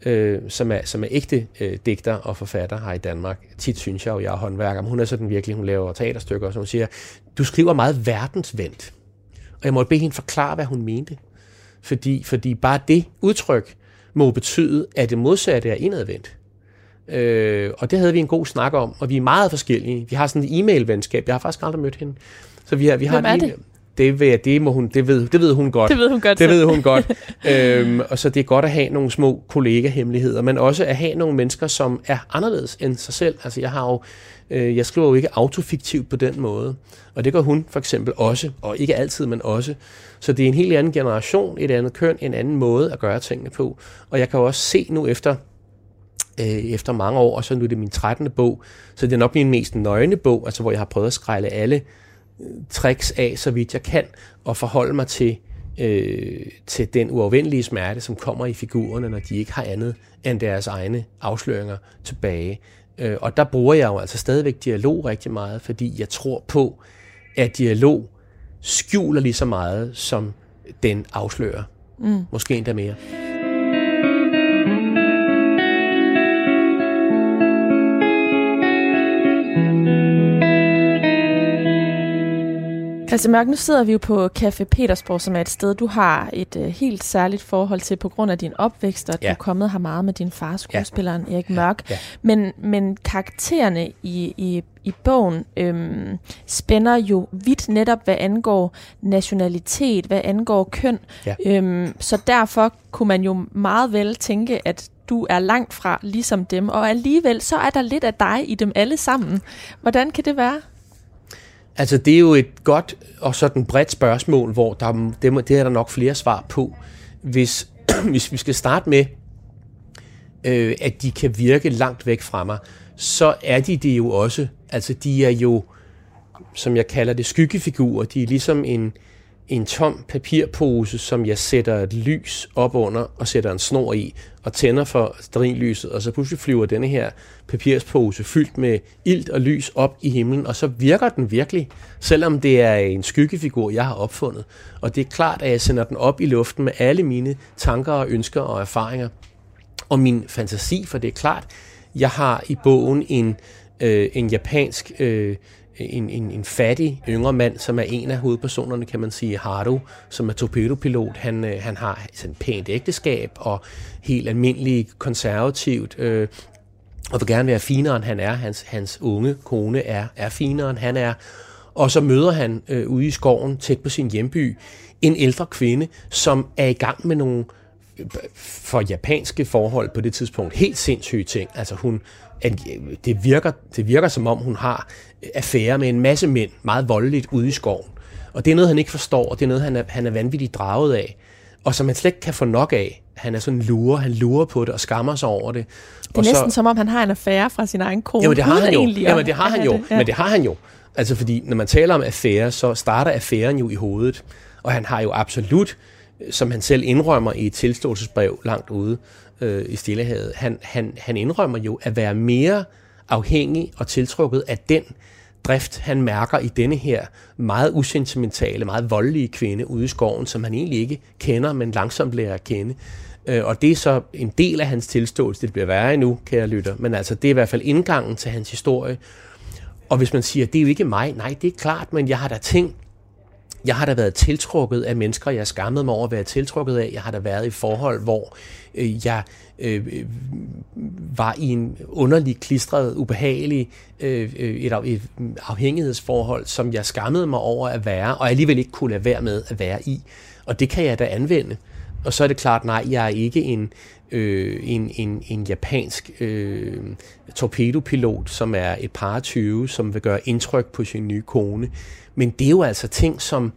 øh, som, er, som er ægte øh, digter og forfatter her i Danmark. Tit synes jeg jo, jeg er håndværker, men hun er sådan virkelig, hun laver teaterstykker, som hun siger, du skriver meget verdensvendt. Og jeg måtte bede hende forklare, hvad hun mente. Fordi, fordi bare det udtryk må betyde, at det modsatte er indadvendt. Øh, og det havde vi en god snak om, og vi er meget forskellige. Vi har sådan et e-mail-venskab. Jeg har faktisk aldrig mødt hende. Så vi har, vi har Hvem er det? Det, ved, det, må hun, det, ved, det ved hun godt. Det ved hun godt. Det ved hun godt. øhm, og så det er godt at have nogle små kollega-hemmeligheder, men også at have nogle mennesker, som er anderledes end sig selv. Altså jeg har jo, øh, jeg skriver jo ikke autofiktivt på den måde, og det gør hun for eksempel også, og ikke altid, men også. Så det er en helt anden generation, et andet køn, en anden måde at gøre tingene på. Og jeg kan også se nu efter øh, efter mange år, og så nu er det min 13. bog, så det er nok min mest nøgne bog, altså hvor jeg har prøvet at skrejle alle tricks af, så vidt jeg kan, og forholde mig til, øh, til den uafvendelige smerte, som kommer i figurerne, når de ikke har andet end deres egne afsløringer tilbage. Øh, og der bruger jeg jo altså stadigvæk dialog rigtig meget, fordi jeg tror på, at dialog skjuler lige så meget, som den afslører. Mm. Måske endda mere. Christian Mørk, nu sidder vi jo på Café Petersborg, som er et sted, du har et uh, helt særligt forhold til på grund af din opvækst, og ja. du er kommet her meget med din far, skuespilleren ja. Erik Mørk. Ja. Men, men karaktererne i, i, i bogen øhm, spænder jo vidt netop, hvad angår nationalitet, hvad angår køn. Ja. Øhm, så derfor kunne man jo meget vel tænke, at du er langt fra ligesom dem, og alligevel så er der lidt af dig i dem alle sammen. Hvordan kan det være? Altså, det er jo et godt og sådan bredt spørgsmål, hvor der, det, det er der nok flere svar på. Hvis, hvis vi skal starte med, øh, at de kan virke langt væk fra mig, så er de det jo også. Altså, de er jo, som jeg kalder det, skyggefigurer. De er ligesom en, en tom papirpose, som jeg sætter et lys op under og sætter en snor i og tænder for sterinlyset, og så pludselig flyver denne her papirspose fyldt med ilt og lys op i himlen, og så virker den virkelig, selvom det er en skyggefigur, jeg har opfundet. Og det er klart, at jeg sender den op i luften med alle mine tanker og ønsker og erfaringer og min fantasi, for det er klart, jeg har i bogen en, øh, en japansk øh, en, en, en fattig yngre mand, som er en af hovedpersonerne, kan man sige, Haru, som er torpedopilot. Han, øh, han har sådan et pænt ægteskab og helt almindelig konservativt, øh, og vil gerne være finere, end han er. Hans, hans unge kone er, er finere, end han er. Og så møder han øh, ude i skoven, tæt på sin hjemby, en ældre kvinde, som er i gang med nogle øh, for japanske forhold på det tidspunkt helt sindssyge ting. Altså hun, det virker, det virker som om hun har affære med en masse mænd, meget voldeligt ude i skoven. Og det er noget, han ikke forstår, og det er noget, han er, han er vanvittigt draget af. Og som han slet ikke kan få nok af. Han er sådan lurer, han lurer på det og skammer sig over det. Det er og næsten så, som om, han har en affære fra sin egen kone. Jamen det har han jo. Jamen det har han jo. Det, ja. Men det har han jo. Altså fordi, når man taler om affære, så starter affæren jo i hovedet. Og han har jo absolut, som han selv indrømmer i et tilståelsesbrev langt ude øh, i Stillehavet, han, han, han indrømmer jo at være mere afhængig og tiltrukket af den drift, han mærker i denne her meget usentimentale, meget voldelige kvinde ude i skoven, som han egentlig ikke kender, men langsomt lærer at kende. Øh, og det er så en del af hans tilståelse. Det bliver værre endnu, kære lytter. Men altså, det er i hvert fald indgangen til hans historie. Og hvis man siger, det er jo ikke mig, nej, det er klart, men jeg har da ting, jeg har da været tiltrukket af mennesker, jeg skammede mig over at være tiltrukket af. Jeg har da været i forhold, hvor øh, jeg øh, øh var i en underlig, klistret, ubehagelig øh, øh et, et afhængighedsforhold, som jeg skammede mig over at være, og alligevel ikke kunne lade være med at være i. Og det kan jeg da anvende. Og så er det klart, nej, jeg er ikke en, øh, en, en, en japansk øh, torpedopilot, som er et par 20, som vil gøre indtryk på sin nye kone. Men det er jo altså ting, som,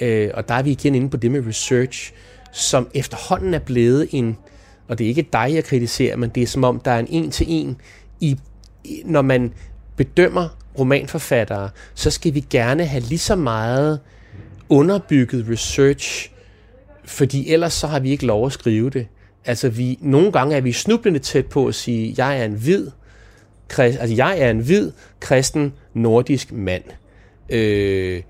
øh, og der er vi igen inde på det med research, som efterhånden er blevet en, og det er ikke dig, jeg kritiserer, men det er som om, der er en en-til-en i, når man bedømmer romanforfattere, så skal vi gerne have lige så meget underbygget research, fordi ellers så har vi ikke lov at skrive det. Altså vi, nogle gange er vi snublende tæt på at sige, jeg er en hvid, krist, altså jeg er en hvid, kristen, nordisk mand. Øh,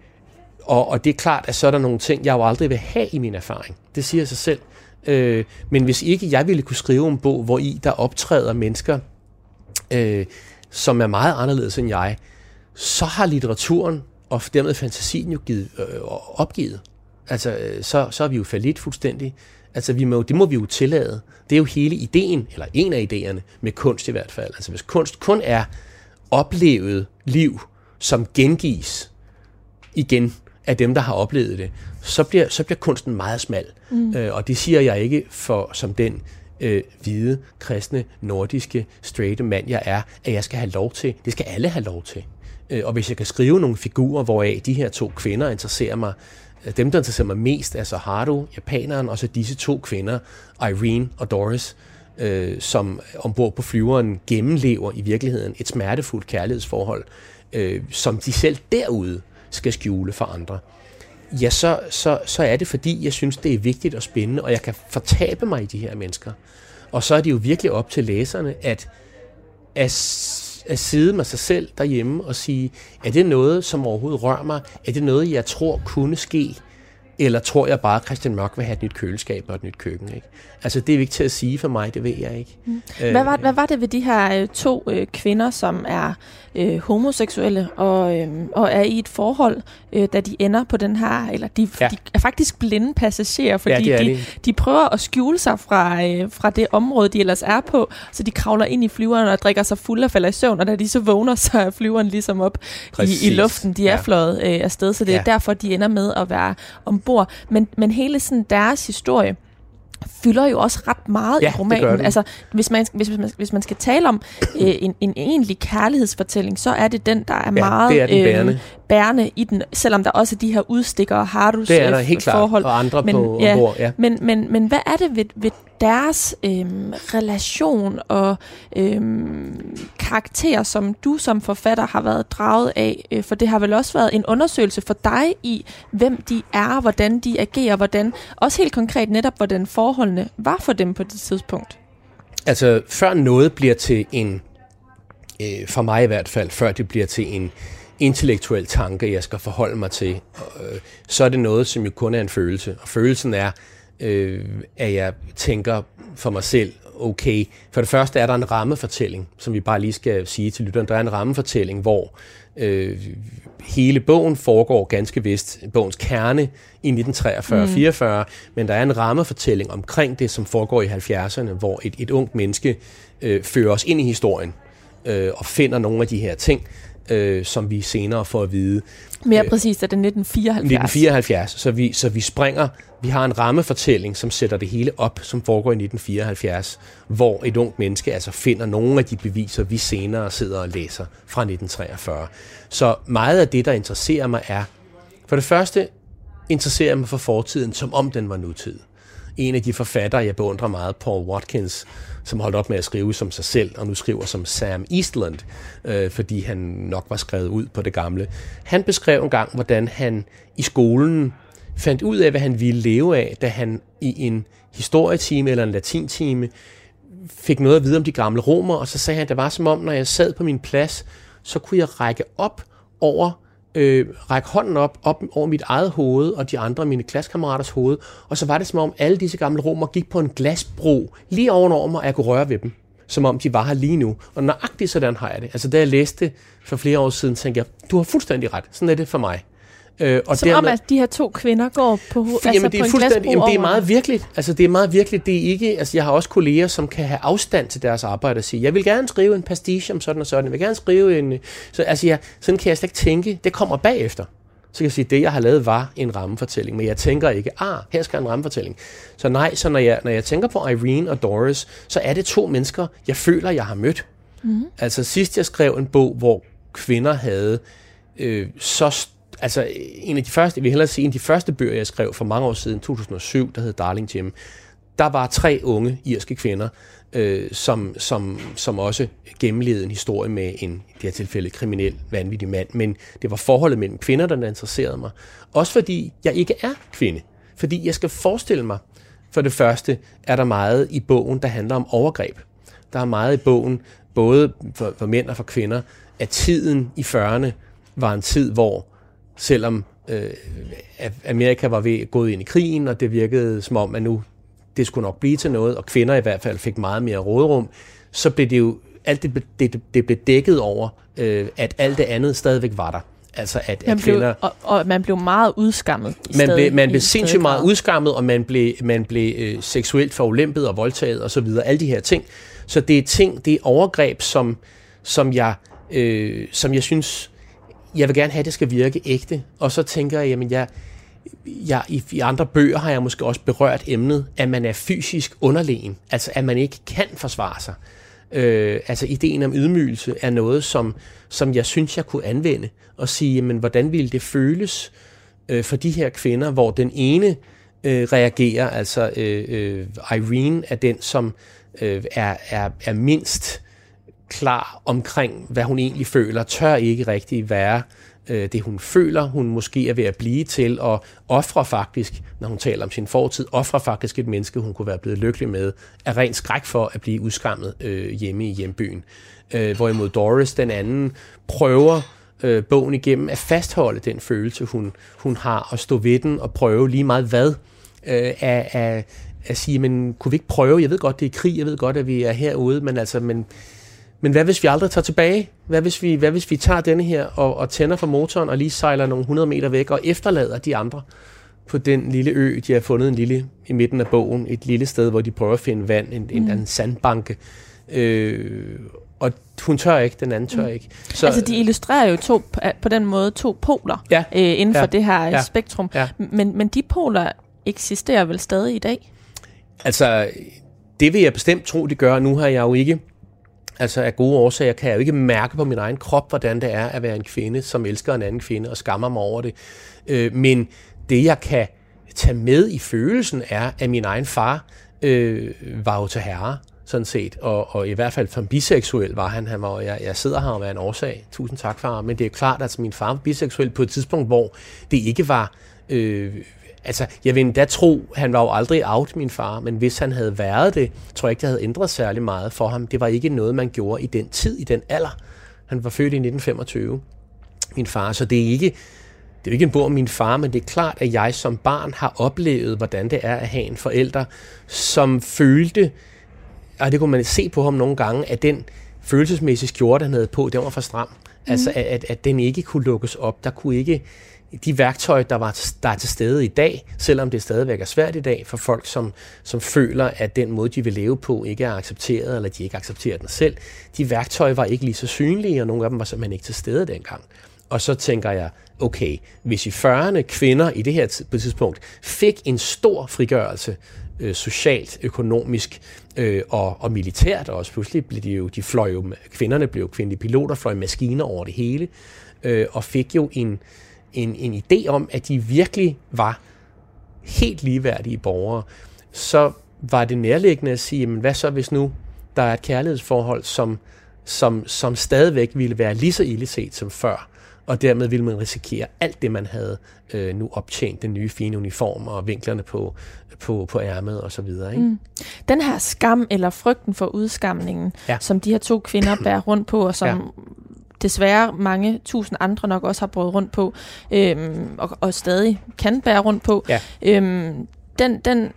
og, og det er klart, at så er der nogle ting, jeg jo aldrig vil have i min erfaring. Det siger sig selv. Øh, men hvis ikke jeg ville kunne skrive en bog, hvor i der optræder mennesker, øh, som er meget anderledes end jeg, så har litteraturen og dermed fantasien jo givet, øh, opgivet. Altså, øh, så, så er vi jo falit fuldstændig. Altså, vi må, det må vi jo tillade. Det er jo hele ideen, eller en af idéerne, med kunst i hvert fald. Altså, hvis kunst kun er oplevet liv, som gengives igen af dem, der har oplevet det, så bliver, så bliver kunsten meget smal. Mm. Øh, og det siger jeg ikke for som den øh, hvide, kristne, nordiske, straighte mand, jeg er, at jeg skal have lov til. Det skal alle have lov til. Øh, og hvis jeg kan skrive nogle figurer, hvoraf de her to kvinder interesserer mig, Øh, dem, der interesserer mig mest, er så Haru, japaneren, og så disse to kvinder, Irene og Doris, øh, som ombord på flyveren gennemlever i virkeligheden et smertefuldt kærlighedsforhold, øh, som de selv derude skal skjule for andre. Ja, så, så, så er det fordi, jeg synes, det er vigtigt og spændende, og jeg kan fortabe mig i de her mennesker. Og så er det jo virkelig op til læserne at, at at sidde med sig selv derhjemme og sige, er det noget, som overhovedet rører mig? Er det noget, jeg tror kunne ske? Eller tror jeg bare, at Christian Mørk vil have et nyt køleskab og et nyt køkken? Ikke? Altså, det er vigtigt at sige for mig, det ved jeg ikke. Mm. Hvad, var, hvad var det ved de her øh, to øh, kvinder, som er øh, homoseksuelle og, øh, og er i et forhold, øh, da de ender på den her, eller de, ja. de er faktisk blinde passagerer, fordi ja, de, de, de prøver at skjule sig fra, øh, fra det område, de ellers er på, så de kravler ind i flyveren og drikker sig fuld og falder i søvn, og da de så vågner, så er flyveren ligesom op i, i luften. De er ja. fløjet øh, afsted, så det ja. er derfor, de ender med at være ombord. Men, men hele sådan deres historie, fylder jo også ret meget ja, i romanen. Altså, hvis man, hvis, man, hvis man skal tale om øh, en, en egentlig kærlighedsfortælling, så er det den, der er ja, meget det er den bærende. Øh, bærende i den, selvom der også er de her udstikker og Harus Det er der helt klart, forhold. og andre men, på ja, ombord. Ja. Men, men, men hvad er det ved, ved deres øhm, relation og øhm, karakter, som du som forfatter har været draget af? Øh, for det har vel også været en undersøgelse for dig i, hvem de er, hvordan de agerer, hvordan, også helt konkret netop, hvordan forholdene var for dem på det tidspunkt. Altså, før noget bliver til en, øh, for mig i hvert fald, før det bliver til en intellektuel tanke, jeg skal forholde mig til, øh, så er det noget, som jo kun er en følelse. Og følelsen er, øh, at jeg tænker for mig selv, okay, for det første er der en rammefortælling, som vi bare lige skal sige til lytteren. Der er en rammefortælling, hvor øh, hele bogen foregår ganske vist, bogens kerne i 1943-44, mm. men der er en rammefortælling omkring det, som foregår i 70'erne, hvor et, et ungt menneske øh, fører os ind i historien øh, og finder nogle af de her ting, øh, som vi senere får at vide. Mere øh, præcist er det 1974. 1974, så vi, så vi springer, vi har en rammefortælling, som sætter det hele op, som foregår i 1974, hvor et ungt menneske altså finder nogle af de beviser, vi senere sidder og læser fra 1943. Så meget af det, der interesserer mig, er, for det første interesserer mig for fortiden, som om den var nutid. En af de forfattere, jeg beundrer meget, Paul Watkins, som holdt op med at skrive som sig selv, og nu skriver som Sam Eastland, øh, fordi han nok var skrevet ud på det gamle. Han beskrev en gang, hvordan han i skolen fandt ud af, hvad han ville leve af, da han i en historietime eller en latintime fik noget at vide om de gamle romer, og så sagde han, at det var som om, når jeg sad på min plads, så kunne jeg række op over øh, række hånden op, op over mit eget hoved og de andre mine klassekammeraters hoved, og så var det som om alle disse gamle romer gik på en glasbro lige ovenover mig, og jeg kunne røre ved dem, som om de var her lige nu. Og nøjagtigt sådan har jeg det. Altså da jeg læste for flere år siden, tænkte jeg, du har fuldstændig ret. Sådan er det for mig. Øh, og Som dermed, om, at de her to kvinder går på, altså jamen, det er på en jamen, det er meget virkeligt. Altså, det er meget virkeligt. Det er ikke, altså, jeg har også kolleger, som kan have afstand til deres arbejde og sige, jeg vil gerne skrive en pastiche om sådan og sådan. Jeg vil gerne skrive en... Så, altså, jeg, sådan kan jeg slet ikke tænke. Det kommer bagefter. Så kan jeg sige, at det, jeg har lavet, var en rammefortælling. Men jeg tænker ikke, ah, her skal en rammefortælling. Så nej, så når jeg, når jeg tænker på Irene og Doris, så er det to mennesker, jeg føler, jeg har mødt. Mm-hmm. Altså sidst jeg skrev en bog, hvor kvinder havde øh, så altså en af de første, vi hellere sige, en af de første bøger, jeg skrev for mange år siden, 2007, der hed Darling Jim, der var tre unge irske kvinder, øh, som, som, som også gennemlevede en historie med en, i det her tilfælde, kriminel, vanvittig mand. Men det var forholdet mellem kvinder, der interesserede mig. Også fordi jeg ikke er kvinde. Fordi jeg skal forestille mig, for det første er der meget i bogen, der handler om overgreb. Der er meget i bogen, både for, for mænd og for kvinder, at tiden i 40'erne var en tid, hvor selvom øh, Amerika var ved gået ind i krigen, og det virkede som om, at nu det skulle nok blive til noget, og kvinder i hvert fald fik meget mere rådrum, så blev det jo alt det, det, det blev dækket over, øh, at alt det andet stadigvæk var der. Altså at, man at kvinder... Blev, og, og man blev meget udskammet. Man blev, man blev sindssygt meget udskammet, og man blev, man blev øh, seksuelt forulæmpet og voldtaget osv. Alle de her ting. Så det er ting, det er overgreb, som, som, jeg, øh, som jeg synes jeg vil gerne have, at det skal virke ægte. Og så tænker jeg, jamen jeg, jeg, i, i andre bøger har jeg måske også berørt emnet, at man er fysisk underlegen. Altså at man ikke kan forsvare sig. Øh, altså ideen om ydmygelse er noget, som, som jeg synes, jeg kunne anvende. Og sige, jamen hvordan ville det føles øh, for de her kvinder, hvor den ene øh, reagerer, altså øh, øh, Irene er den, som øh, er, er, er mindst klar omkring, hvad hun egentlig føler, tør ikke rigtig være øh, det, hun føler, hun måske er ved at blive til, og ofre faktisk, når hun taler om sin fortid, ofre faktisk et menneske, hun kunne være blevet lykkelig med, er rent skræk for at blive udskammet øh, hjemme i hjembyen. Øh, hvorimod Doris, den anden, prøver øh, bogen igennem at fastholde den følelse, hun, hun har, og stå ved den og prøve lige meget hvad, øh, af, af, at sige, men kunne vi ikke prøve, jeg ved godt, det er krig, jeg ved godt, at vi er herude, men altså, men men hvad hvis vi aldrig tager tilbage? Hvad hvis vi, hvad hvis vi tager denne her og, og tænder for motoren og lige sejler nogle 100 meter væk og efterlader de andre på den lille ø, de har fundet en lille i midten af bogen, et lille sted, hvor de prøver at finde vand, en, mm. en, en sandbanke. Øh, og hun tør ikke, den anden tør mm. ikke. Så, altså de illustrerer jo to, på den måde to poler ja, øh, inden ja, for det her ja, spektrum. Ja. Men, men de poler eksisterer vel stadig i dag? Altså, det vil jeg bestemt tro, de gør. Nu har jeg jo ikke Altså af gode årsager kan jeg jo ikke mærke på min egen krop, hvordan det er at være en kvinde, som elsker en anden kvinde og skammer mig over det. Øh, men det jeg kan tage med i følelsen er, at min egen far øh, var jo til herre sådan set, og, og i hvert fald som biseksuel var han, han var, jeg, jeg sidder her og er en årsag, tusind tak far, men det er klart, at min far var biseksuel på et tidspunkt, hvor det ikke var øh, Altså, jeg vil endda tro, han var jo aldrig out, min far, men hvis han havde været det, tror jeg ikke, det havde ændret særlig meget for ham. Det var ikke noget, man gjorde i den tid, i den alder. Han var født i 1925, min far, så det er ikke, det er ikke en bog om min far, men det er klart, at jeg som barn har oplevet, hvordan det er at have en forælder, som følte, og det kunne man se på ham nogle gange, at den følelsesmæssige skjorte, han havde på, den var for stram. Mm. Altså, at, at den ikke kunne lukkes op. Der kunne ikke, de værktøjer, der, var, der er til stede i dag, selvom det stadigvæk er svært i dag for folk, som, som føler, at den måde, de vil leve på, ikke er accepteret, eller de ikke accepterer den selv, de værktøjer var ikke lige så synlige, og nogle af dem var simpelthen ikke til stede dengang. Og så tænker jeg, okay, hvis i 40'erne kvinder i det her på tidspunkt fik en stor frigørelse, øh, socialt, økonomisk øh, og, og militært også. Pludselig blev de jo, de fløj jo, kvinderne blev kvindelige piloter, fløj maskiner over det hele, øh, og fik jo en, en, en idé om, at de virkelig var helt ligeværdige borgere, så var det nærliggende at sige, men hvad så hvis nu der er et kærlighedsforhold, som, som, som stadigvæk ville være lige så ille set som før, og dermed ville man risikere alt det, man havde øh, nu optjent, den nye fine uniform og vinklerne på, på, på ærmet og så videre. Ikke? Mm. Den her skam eller frygten for udskamningen, ja. som de her to kvinder bærer rundt på, og som ja desværre mange tusind andre nok også har brugt rundt på, øhm, og, og stadig kan bære rundt på, Ja. øhm, den, den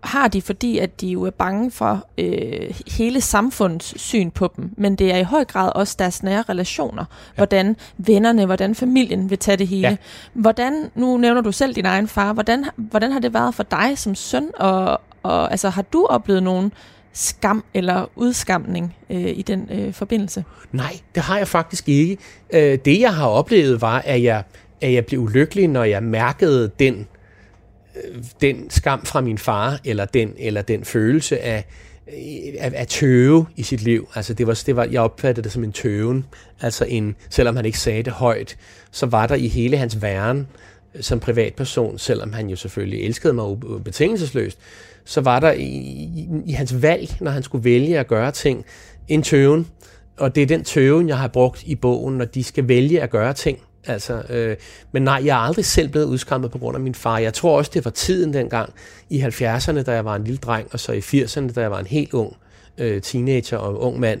har de, fordi at de jo er bange for øh, hele samfundets syn på dem. Men det er i høj grad også deres nære relationer. Ja. Hvordan vennerne, hvordan familien vil tage det hele. Ja. Hvordan, nu nævner du selv din egen far, hvordan, hvordan har det været for dig som søn? Og, og altså, har du oplevet nogen skam eller udskamning øh, i den øh, forbindelse? Nej, det har jeg faktisk ikke. Øh, det jeg har oplevet var, at jeg, at jeg blev ulykkelig, når jeg mærkede den, øh, den skam fra min far, eller den, eller den følelse af, øh, af, af tøve i sit liv. Altså det var, det var, jeg opfattede det som en tøven. Altså en, selvom han ikke sagde det højt, så var der i hele hans væren øh, som privatperson, selvom han jo selvfølgelig elskede mig betingelsesløst, så var der i, i, i hans valg, når han skulle vælge at gøre ting, en tøven. Og det er den tøven, jeg har brugt i bogen, når de skal vælge at gøre ting. Altså, øh, men nej, jeg er aldrig selv blevet udskammet på grund af min far. Jeg tror også, det var tiden dengang i 70'erne, da jeg var en lille dreng, og så i 80'erne, da jeg var en helt ung øh, teenager og ung mand.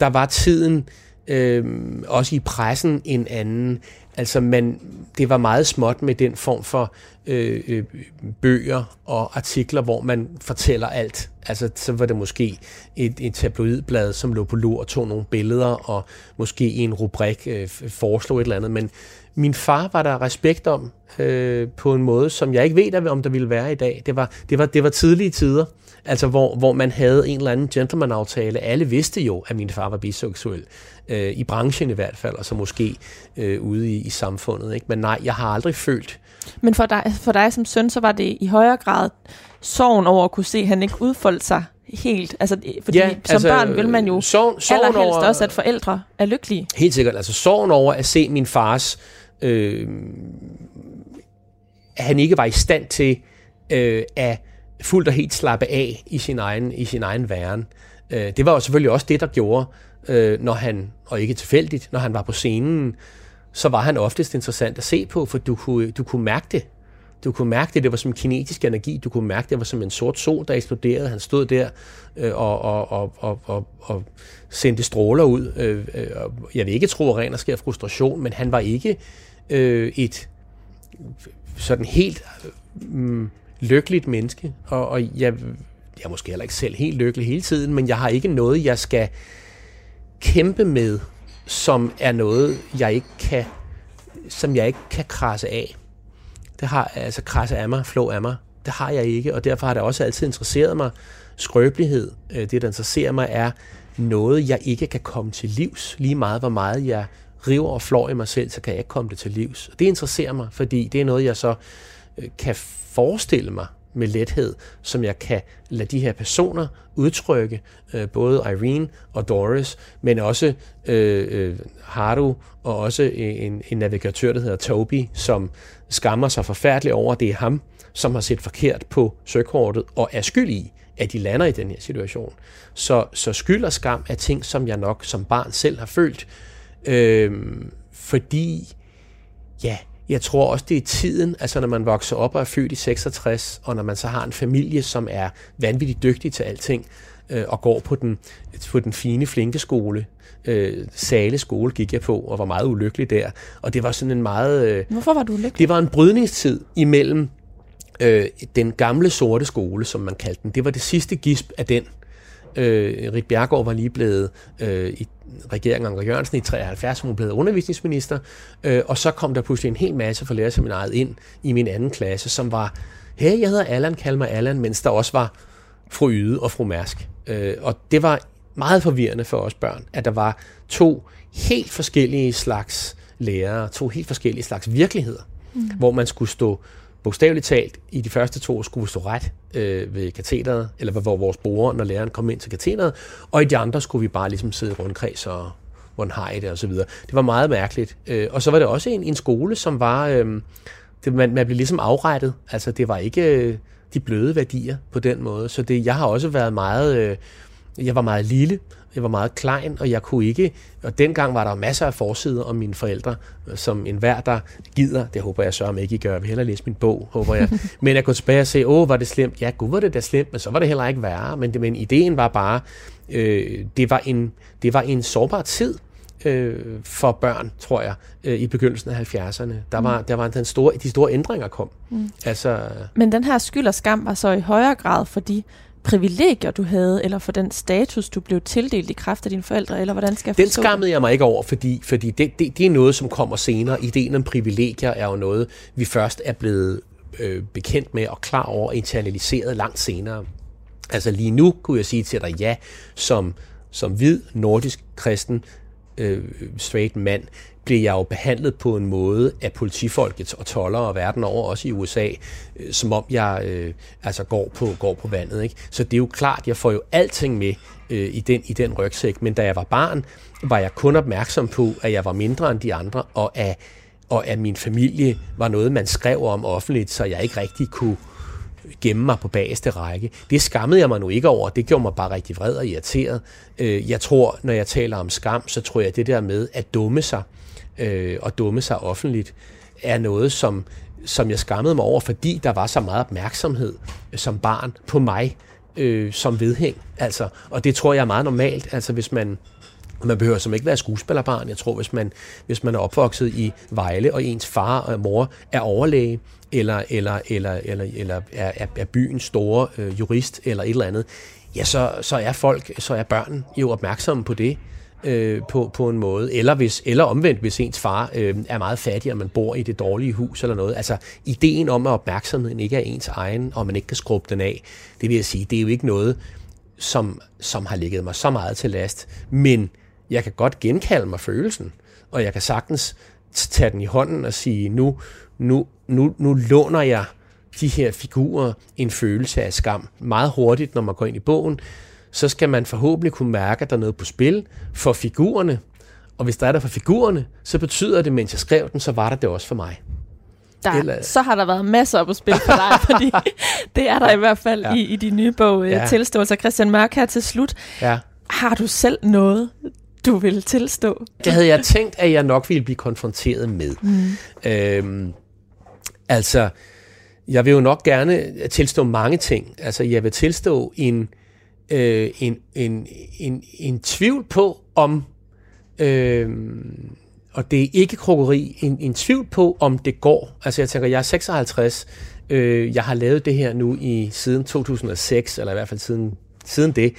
Der var tiden øh, også i pressen en anden. Altså, man, det var meget småt med den form for øh, øh, bøger og artikler, hvor man fortæller alt. Altså, så var det måske et, et tabloidblad, som lå på lur og tog nogle billeder, og måske i en rubrik øh, foreslog et eller andet. Men min far var der respekt om øh, på en måde, som jeg ikke ved, om der ville være i dag. Det var, det var, det var tidlige tider, altså hvor, hvor man havde en eller anden gentleman-aftale. Alle vidste jo, at min far var biseksuel. Øh, I branchen i hvert fald, og så måske øh, ude i, i samfundet. Ikke? Men nej, jeg har aldrig følt, Men for dig, for dig som søn, så var det i højere grad sorgen over at kunne se, at han ikke udfoldt sig helt. Altså, fordi ja, som altså, barn vil man jo sorg, sorgen allerhelst over, også, at forældre er lykkelige. Helt sikkert. Altså sorgen over at se min fars, øh, at han ikke var i stand til øh, at fuldt og helt slappe af i sin egen, i sin egen væren. Øh, det var jo selvfølgelig også det, der gjorde, øh, når han, og ikke tilfældigt, når han var på scenen, så var han oftest interessant at se på, for du kunne, du kunne mærke det. Du kunne mærke det, det var som kinetisk energi. Du kunne mærke, det var som en sort sol, der eksploderede. Han stod der øh, og, og, og, og, og, og sendte stråler ud. Øh, øh, jeg vil ikke tro, at ren og sker frustration, men han var ikke øh, et sådan helt øh, mm, lykkeligt menneske. Og, og jeg, jeg er måske heller ikke selv helt lykkelig hele tiden, men jeg har ikke noget, jeg skal kæmpe med, som er noget, jeg ikke kan, som jeg ikke kan krasse af. Det har altså krasse af mig, flå af mig. Det har jeg ikke, og derfor har det også altid interesseret mig. Skrøbelighed, øh, det der interesserer mig, er noget, jeg ikke kan komme til livs. Lige meget, hvor meget jeg river og flår i mig selv, så kan jeg ikke komme det til livs. Og det interesserer mig, fordi det er noget, jeg så Øh, kan forestille mig med lethed, som jeg kan lade de her personer udtrykke, øh, både Irene og Doris, men også øh, øh, Haru og også en, en navigatør, der hedder Toby, som skammer sig forfærdeligt over, at det er ham, som har set forkert på søkortet og er skyld i, at de lander i den her situation. Så, så skyld og skam er ting, som jeg nok som barn selv har følt, øh, fordi ja, jeg tror også, det er tiden, altså når man vokser op og er født i 66, og når man så har en familie, som er vanvittigt dygtig til alting, øh, og går på den, på den fine, flinke skole. Øh, Sale skole gik jeg på, og var meget ulykkelig der. Og det var sådan en meget... Øh, Hvorfor var du ulykkelig? det var en brydningstid imellem øh, den gamle sorte skole, som man kaldte den. Det var det sidste gisp af den. Øh, Rit Bjergård var lige blevet øh, i regeringen Anker Jørgensen i 73, hun blev undervisningsminister, øh, og så kom der pludselig en hel masse fra lærerseminaret ind i min anden klasse, som var, hey, jeg hedder Allan, kald mig Allan, mens der også var fru Yde og fru Mærsk. Øh, og det var meget forvirrende for os børn, at der var to helt forskellige slags lærere, to helt forskellige slags virkeligheder, mm. hvor man skulle stå bogstaveligt talt, i de første to skulle vi stå ret øh, ved katedret, eller hvor vores borde, når læreren kom ind til katedret, og i de andre skulle vi bare ligesom sidde i rundkreds og hvordan har I det, og så videre. Det var meget mærkeligt. Øh, og så var det også en, en skole, som var, øh, det, man, man blev ligesom afrettet, altså det var ikke øh, de bløde værdier på den måde, så det, jeg har også været meget, øh, jeg var meget lille, jeg var meget klein, og jeg kunne ikke, og dengang var der masser af forsider om mine forældre, som enhver, der gider, det håber jeg så om ikke I gør, jeg vil hellere læse min bog, håber jeg, men jeg kunne tilbage og se, åh, var det slemt? Ja, gud, var det da slemt, men så var det heller ikke værre, men, men ideen var bare, øh, det, var en, det var en sårbar tid, øh, for børn, tror jeg, øh, i begyndelsen af 70'erne. Der var, mm. der var den store, de store ændringer kom. Mm. Altså, Men den her skyld og skam var så i højere grad for de privilegier, du havde, eller for den status, du blev tildelt i kraft af dine forældre, eller hvordan skal jeg Den skammede jeg mig ikke over, fordi, fordi det, det, det er noget, som kommer senere. Ideen om privilegier er jo noget, vi først er blevet øh, bekendt med og klar over internaliseret langt senere. Altså lige nu kunne jeg sige til dig, ja, som, som hvid, nordisk, kristen, øh, straight mand, blev jeg jo behandlet på en måde af politifolket og toller og verden over, også i USA, øh, som om jeg øh, altså går på, går på vandet. Ikke? Så det er jo klart, jeg får jo alting med øh, i, den, i den rygsæk, men da jeg var barn, var jeg kun opmærksom på, at jeg var mindre end de andre, og at, og at min familie var noget, man skrev om offentligt, så jeg ikke rigtig kunne gemme mig på bagerste række. Det skammede jeg mig nu ikke over. Det gjorde mig bare rigtig vred og irriteret. Øh, jeg tror, når jeg taler om skam, så tror jeg, at det der med at dumme sig, øh, og dumme sig offentligt, er noget, som, som jeg skammede mig over, fordi der var så meget opmærksomhed øh, som barn på mig øh, som vedhæng. Altså, og det tror jeg er meget normalt. Altså, hvis man man behøver som ikke være skuespillerbarn. Jeg tror, hvis man, hvis man er opvokset i Vejle, og ens far og mor er overlæge, eller, eller, eller, eller, eller er, er byens store øh, jurist, eller et eller andet, ja, så, så er folk, så er børn jo opmærksomme på det øh, på, på en måde. Eller, hvis, eller omvendt, hvis ens far øh, er meget fattig, og man bor i det dårlige hus eller noget. Altså, ideen om, at opmærksomheden ikke er ens egen, og man ikke kan skrubbe den af, det vil jeg sige, det er jo ikke noget, som, som har ligget mig så meget til last. Men jeg kan godt genkalde mig følelsen, og jeg kan sagtens tage den i hånden og sige, nu, nu, nu, nu låner jeg de her figurer en følelse af skam. Meget hurtigt, når man går ind i bogen, så skal man forhåbentlig kunne mærke, at der er noget på spil for figurerne. Og hvis der er der for figurerne, så betyder det, mens jeg skrev den, så var der det også for mig. Der, Eller... Så har der været masser på spil for dig, fordi det er der i hvert fald ja. i, i de nye bog øh, ja. tilståelser. Christian Mørk her til slut. Ja. Har du selv noget, du vil tilstå? Det havde jeg tænkt, at jeg nok ville blive konfronteret med. Mm. Øhm, altså, jeg vil jo nok gerne tilstå mange ting. Altså, jeg vil tilstå en øh, en, en, en, en tvivl på, om, øh, og det er ikke krokeri, en, en tvivl på, om det går. Altså jeg tænker, jeg er 56, øh, jeg har lavet det her nu i siden 2006, eller i hvert fald siden, siden det,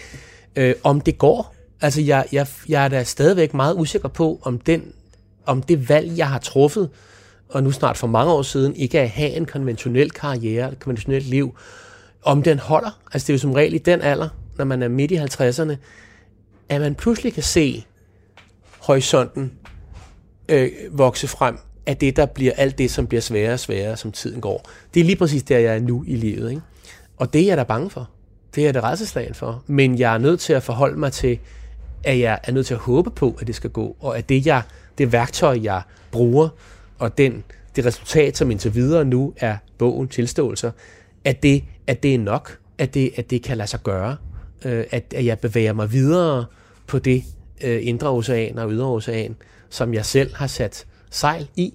øh, om det går. Altså jeg, jeg, jeg er da stadigvæk meget usikker på, om, den, om det valg, jeg har truffet, og nu snart for mange år siden, ikke at have en konventionel karriere, et konventionelt liv, om den holder. Altså det er jo som regel i den alder, når man er midt i 50'erne, at man pludselig kan se horisonten øh, vokse frem af det, der bliver alt det, som bliver sværere og sværere, som tiden går. Det er lige præcis der, jeg er nu i livet. Ikke? Og det er jeg da bange for. Det er jeg da redselslagen for. Men jeg er nødt til at forholde mig til, at jeg er nødt til at håbe på, at det skal gå, og at det, jeg, det værktøj, jeg bruger, og den, det resultat, som indtil videre nu er bogen tilståelser, at det, at det er nok, at det, at det kan lade sig gøre øh, at, at jeg bevæger mig videre på det øh, indre ocean og ydre ocean, som jeg selv har sat sejl i,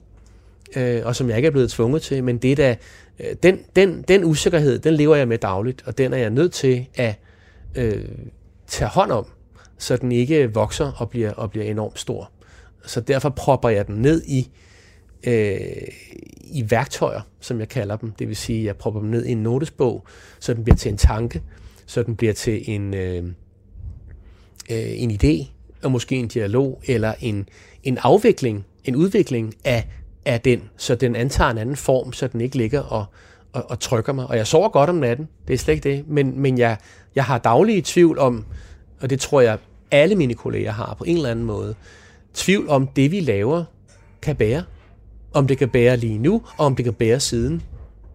øh, og som jeg ikke er blevet tvunget til, men det er da, øh, den, den, den usikkerhed, den lever jeg med dagligt, og den er jeg nødt til at øh, tage hånd om, så den ikke vokser og bliver, og bliver enormt stor. Så derfor propper jeg den ned i, øh, i værktøjer, som jeg kalder dem. Det vil sige, at jeg propper dem ned i en notesbog, så den bliver til en tanke, så den bliver til en, øh, øh, en idé, og måske en dialog, eller en, en afvikling, en udvikling af, af den, så den antager en anden form, så den ikke ligger og, og, og trykker mig. Og jeg sover godt om natten, det er slet ikke det, men, men jeg, jeg har daglige tvivl om, og det tror jeg alle mine kolleger har på en eller anden måde, tvivl om det, vi laver, kan bære. Om det kan bære lige nu, og om det kan bære siden.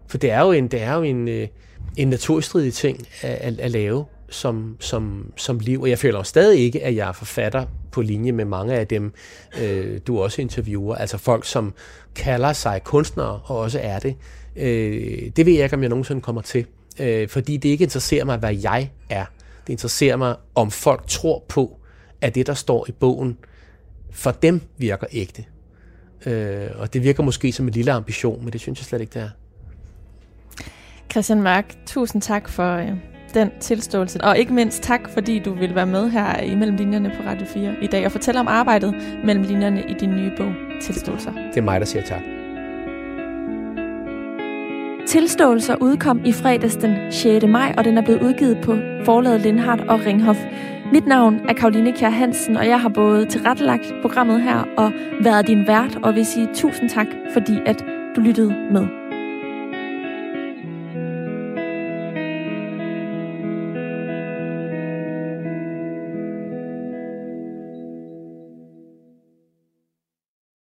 For det er jo en, det er jo en, øh, en naturstridig ting at, at, at lave som, som, som liv. Og jeg føler stadig ikke, at jeg er forfatter på linje med mange af dem, øh, du også interviewer. Altså folk, som kalder sig kunstnere og også er det. Øh, det ved jeg ikke, om jeg nogensinde kommer til. Øh, fordi det ikke interesserer mig, hvad jeg er. Det interesserer mig, om folk tror på, at det, der står i bogen, for dem virker ægte. Øh, og det virker måske som en lille ambition, men det synes jeg slet ikke, det er. Christian Mørk, tusind tak for, øh, den tilståelse. Og ikke mindst tak, fordi du vil være med her i Mellem Linjerne på Radio 4 i dag og fortælle om arbejdet mellem linjerne i din nye bog, Tilståelser. Det er mig, der siger tak. Tilståelser udkom i fredags den 6. maj, og den er blevet udgivet på forlaget Lindhardt og Ringhof. Mit navn er Karoline Kjær Hansen, og jeg har både tilrettelagt programmet her og været din vært, og vil sige tusind tak, fordi at du lyttede med.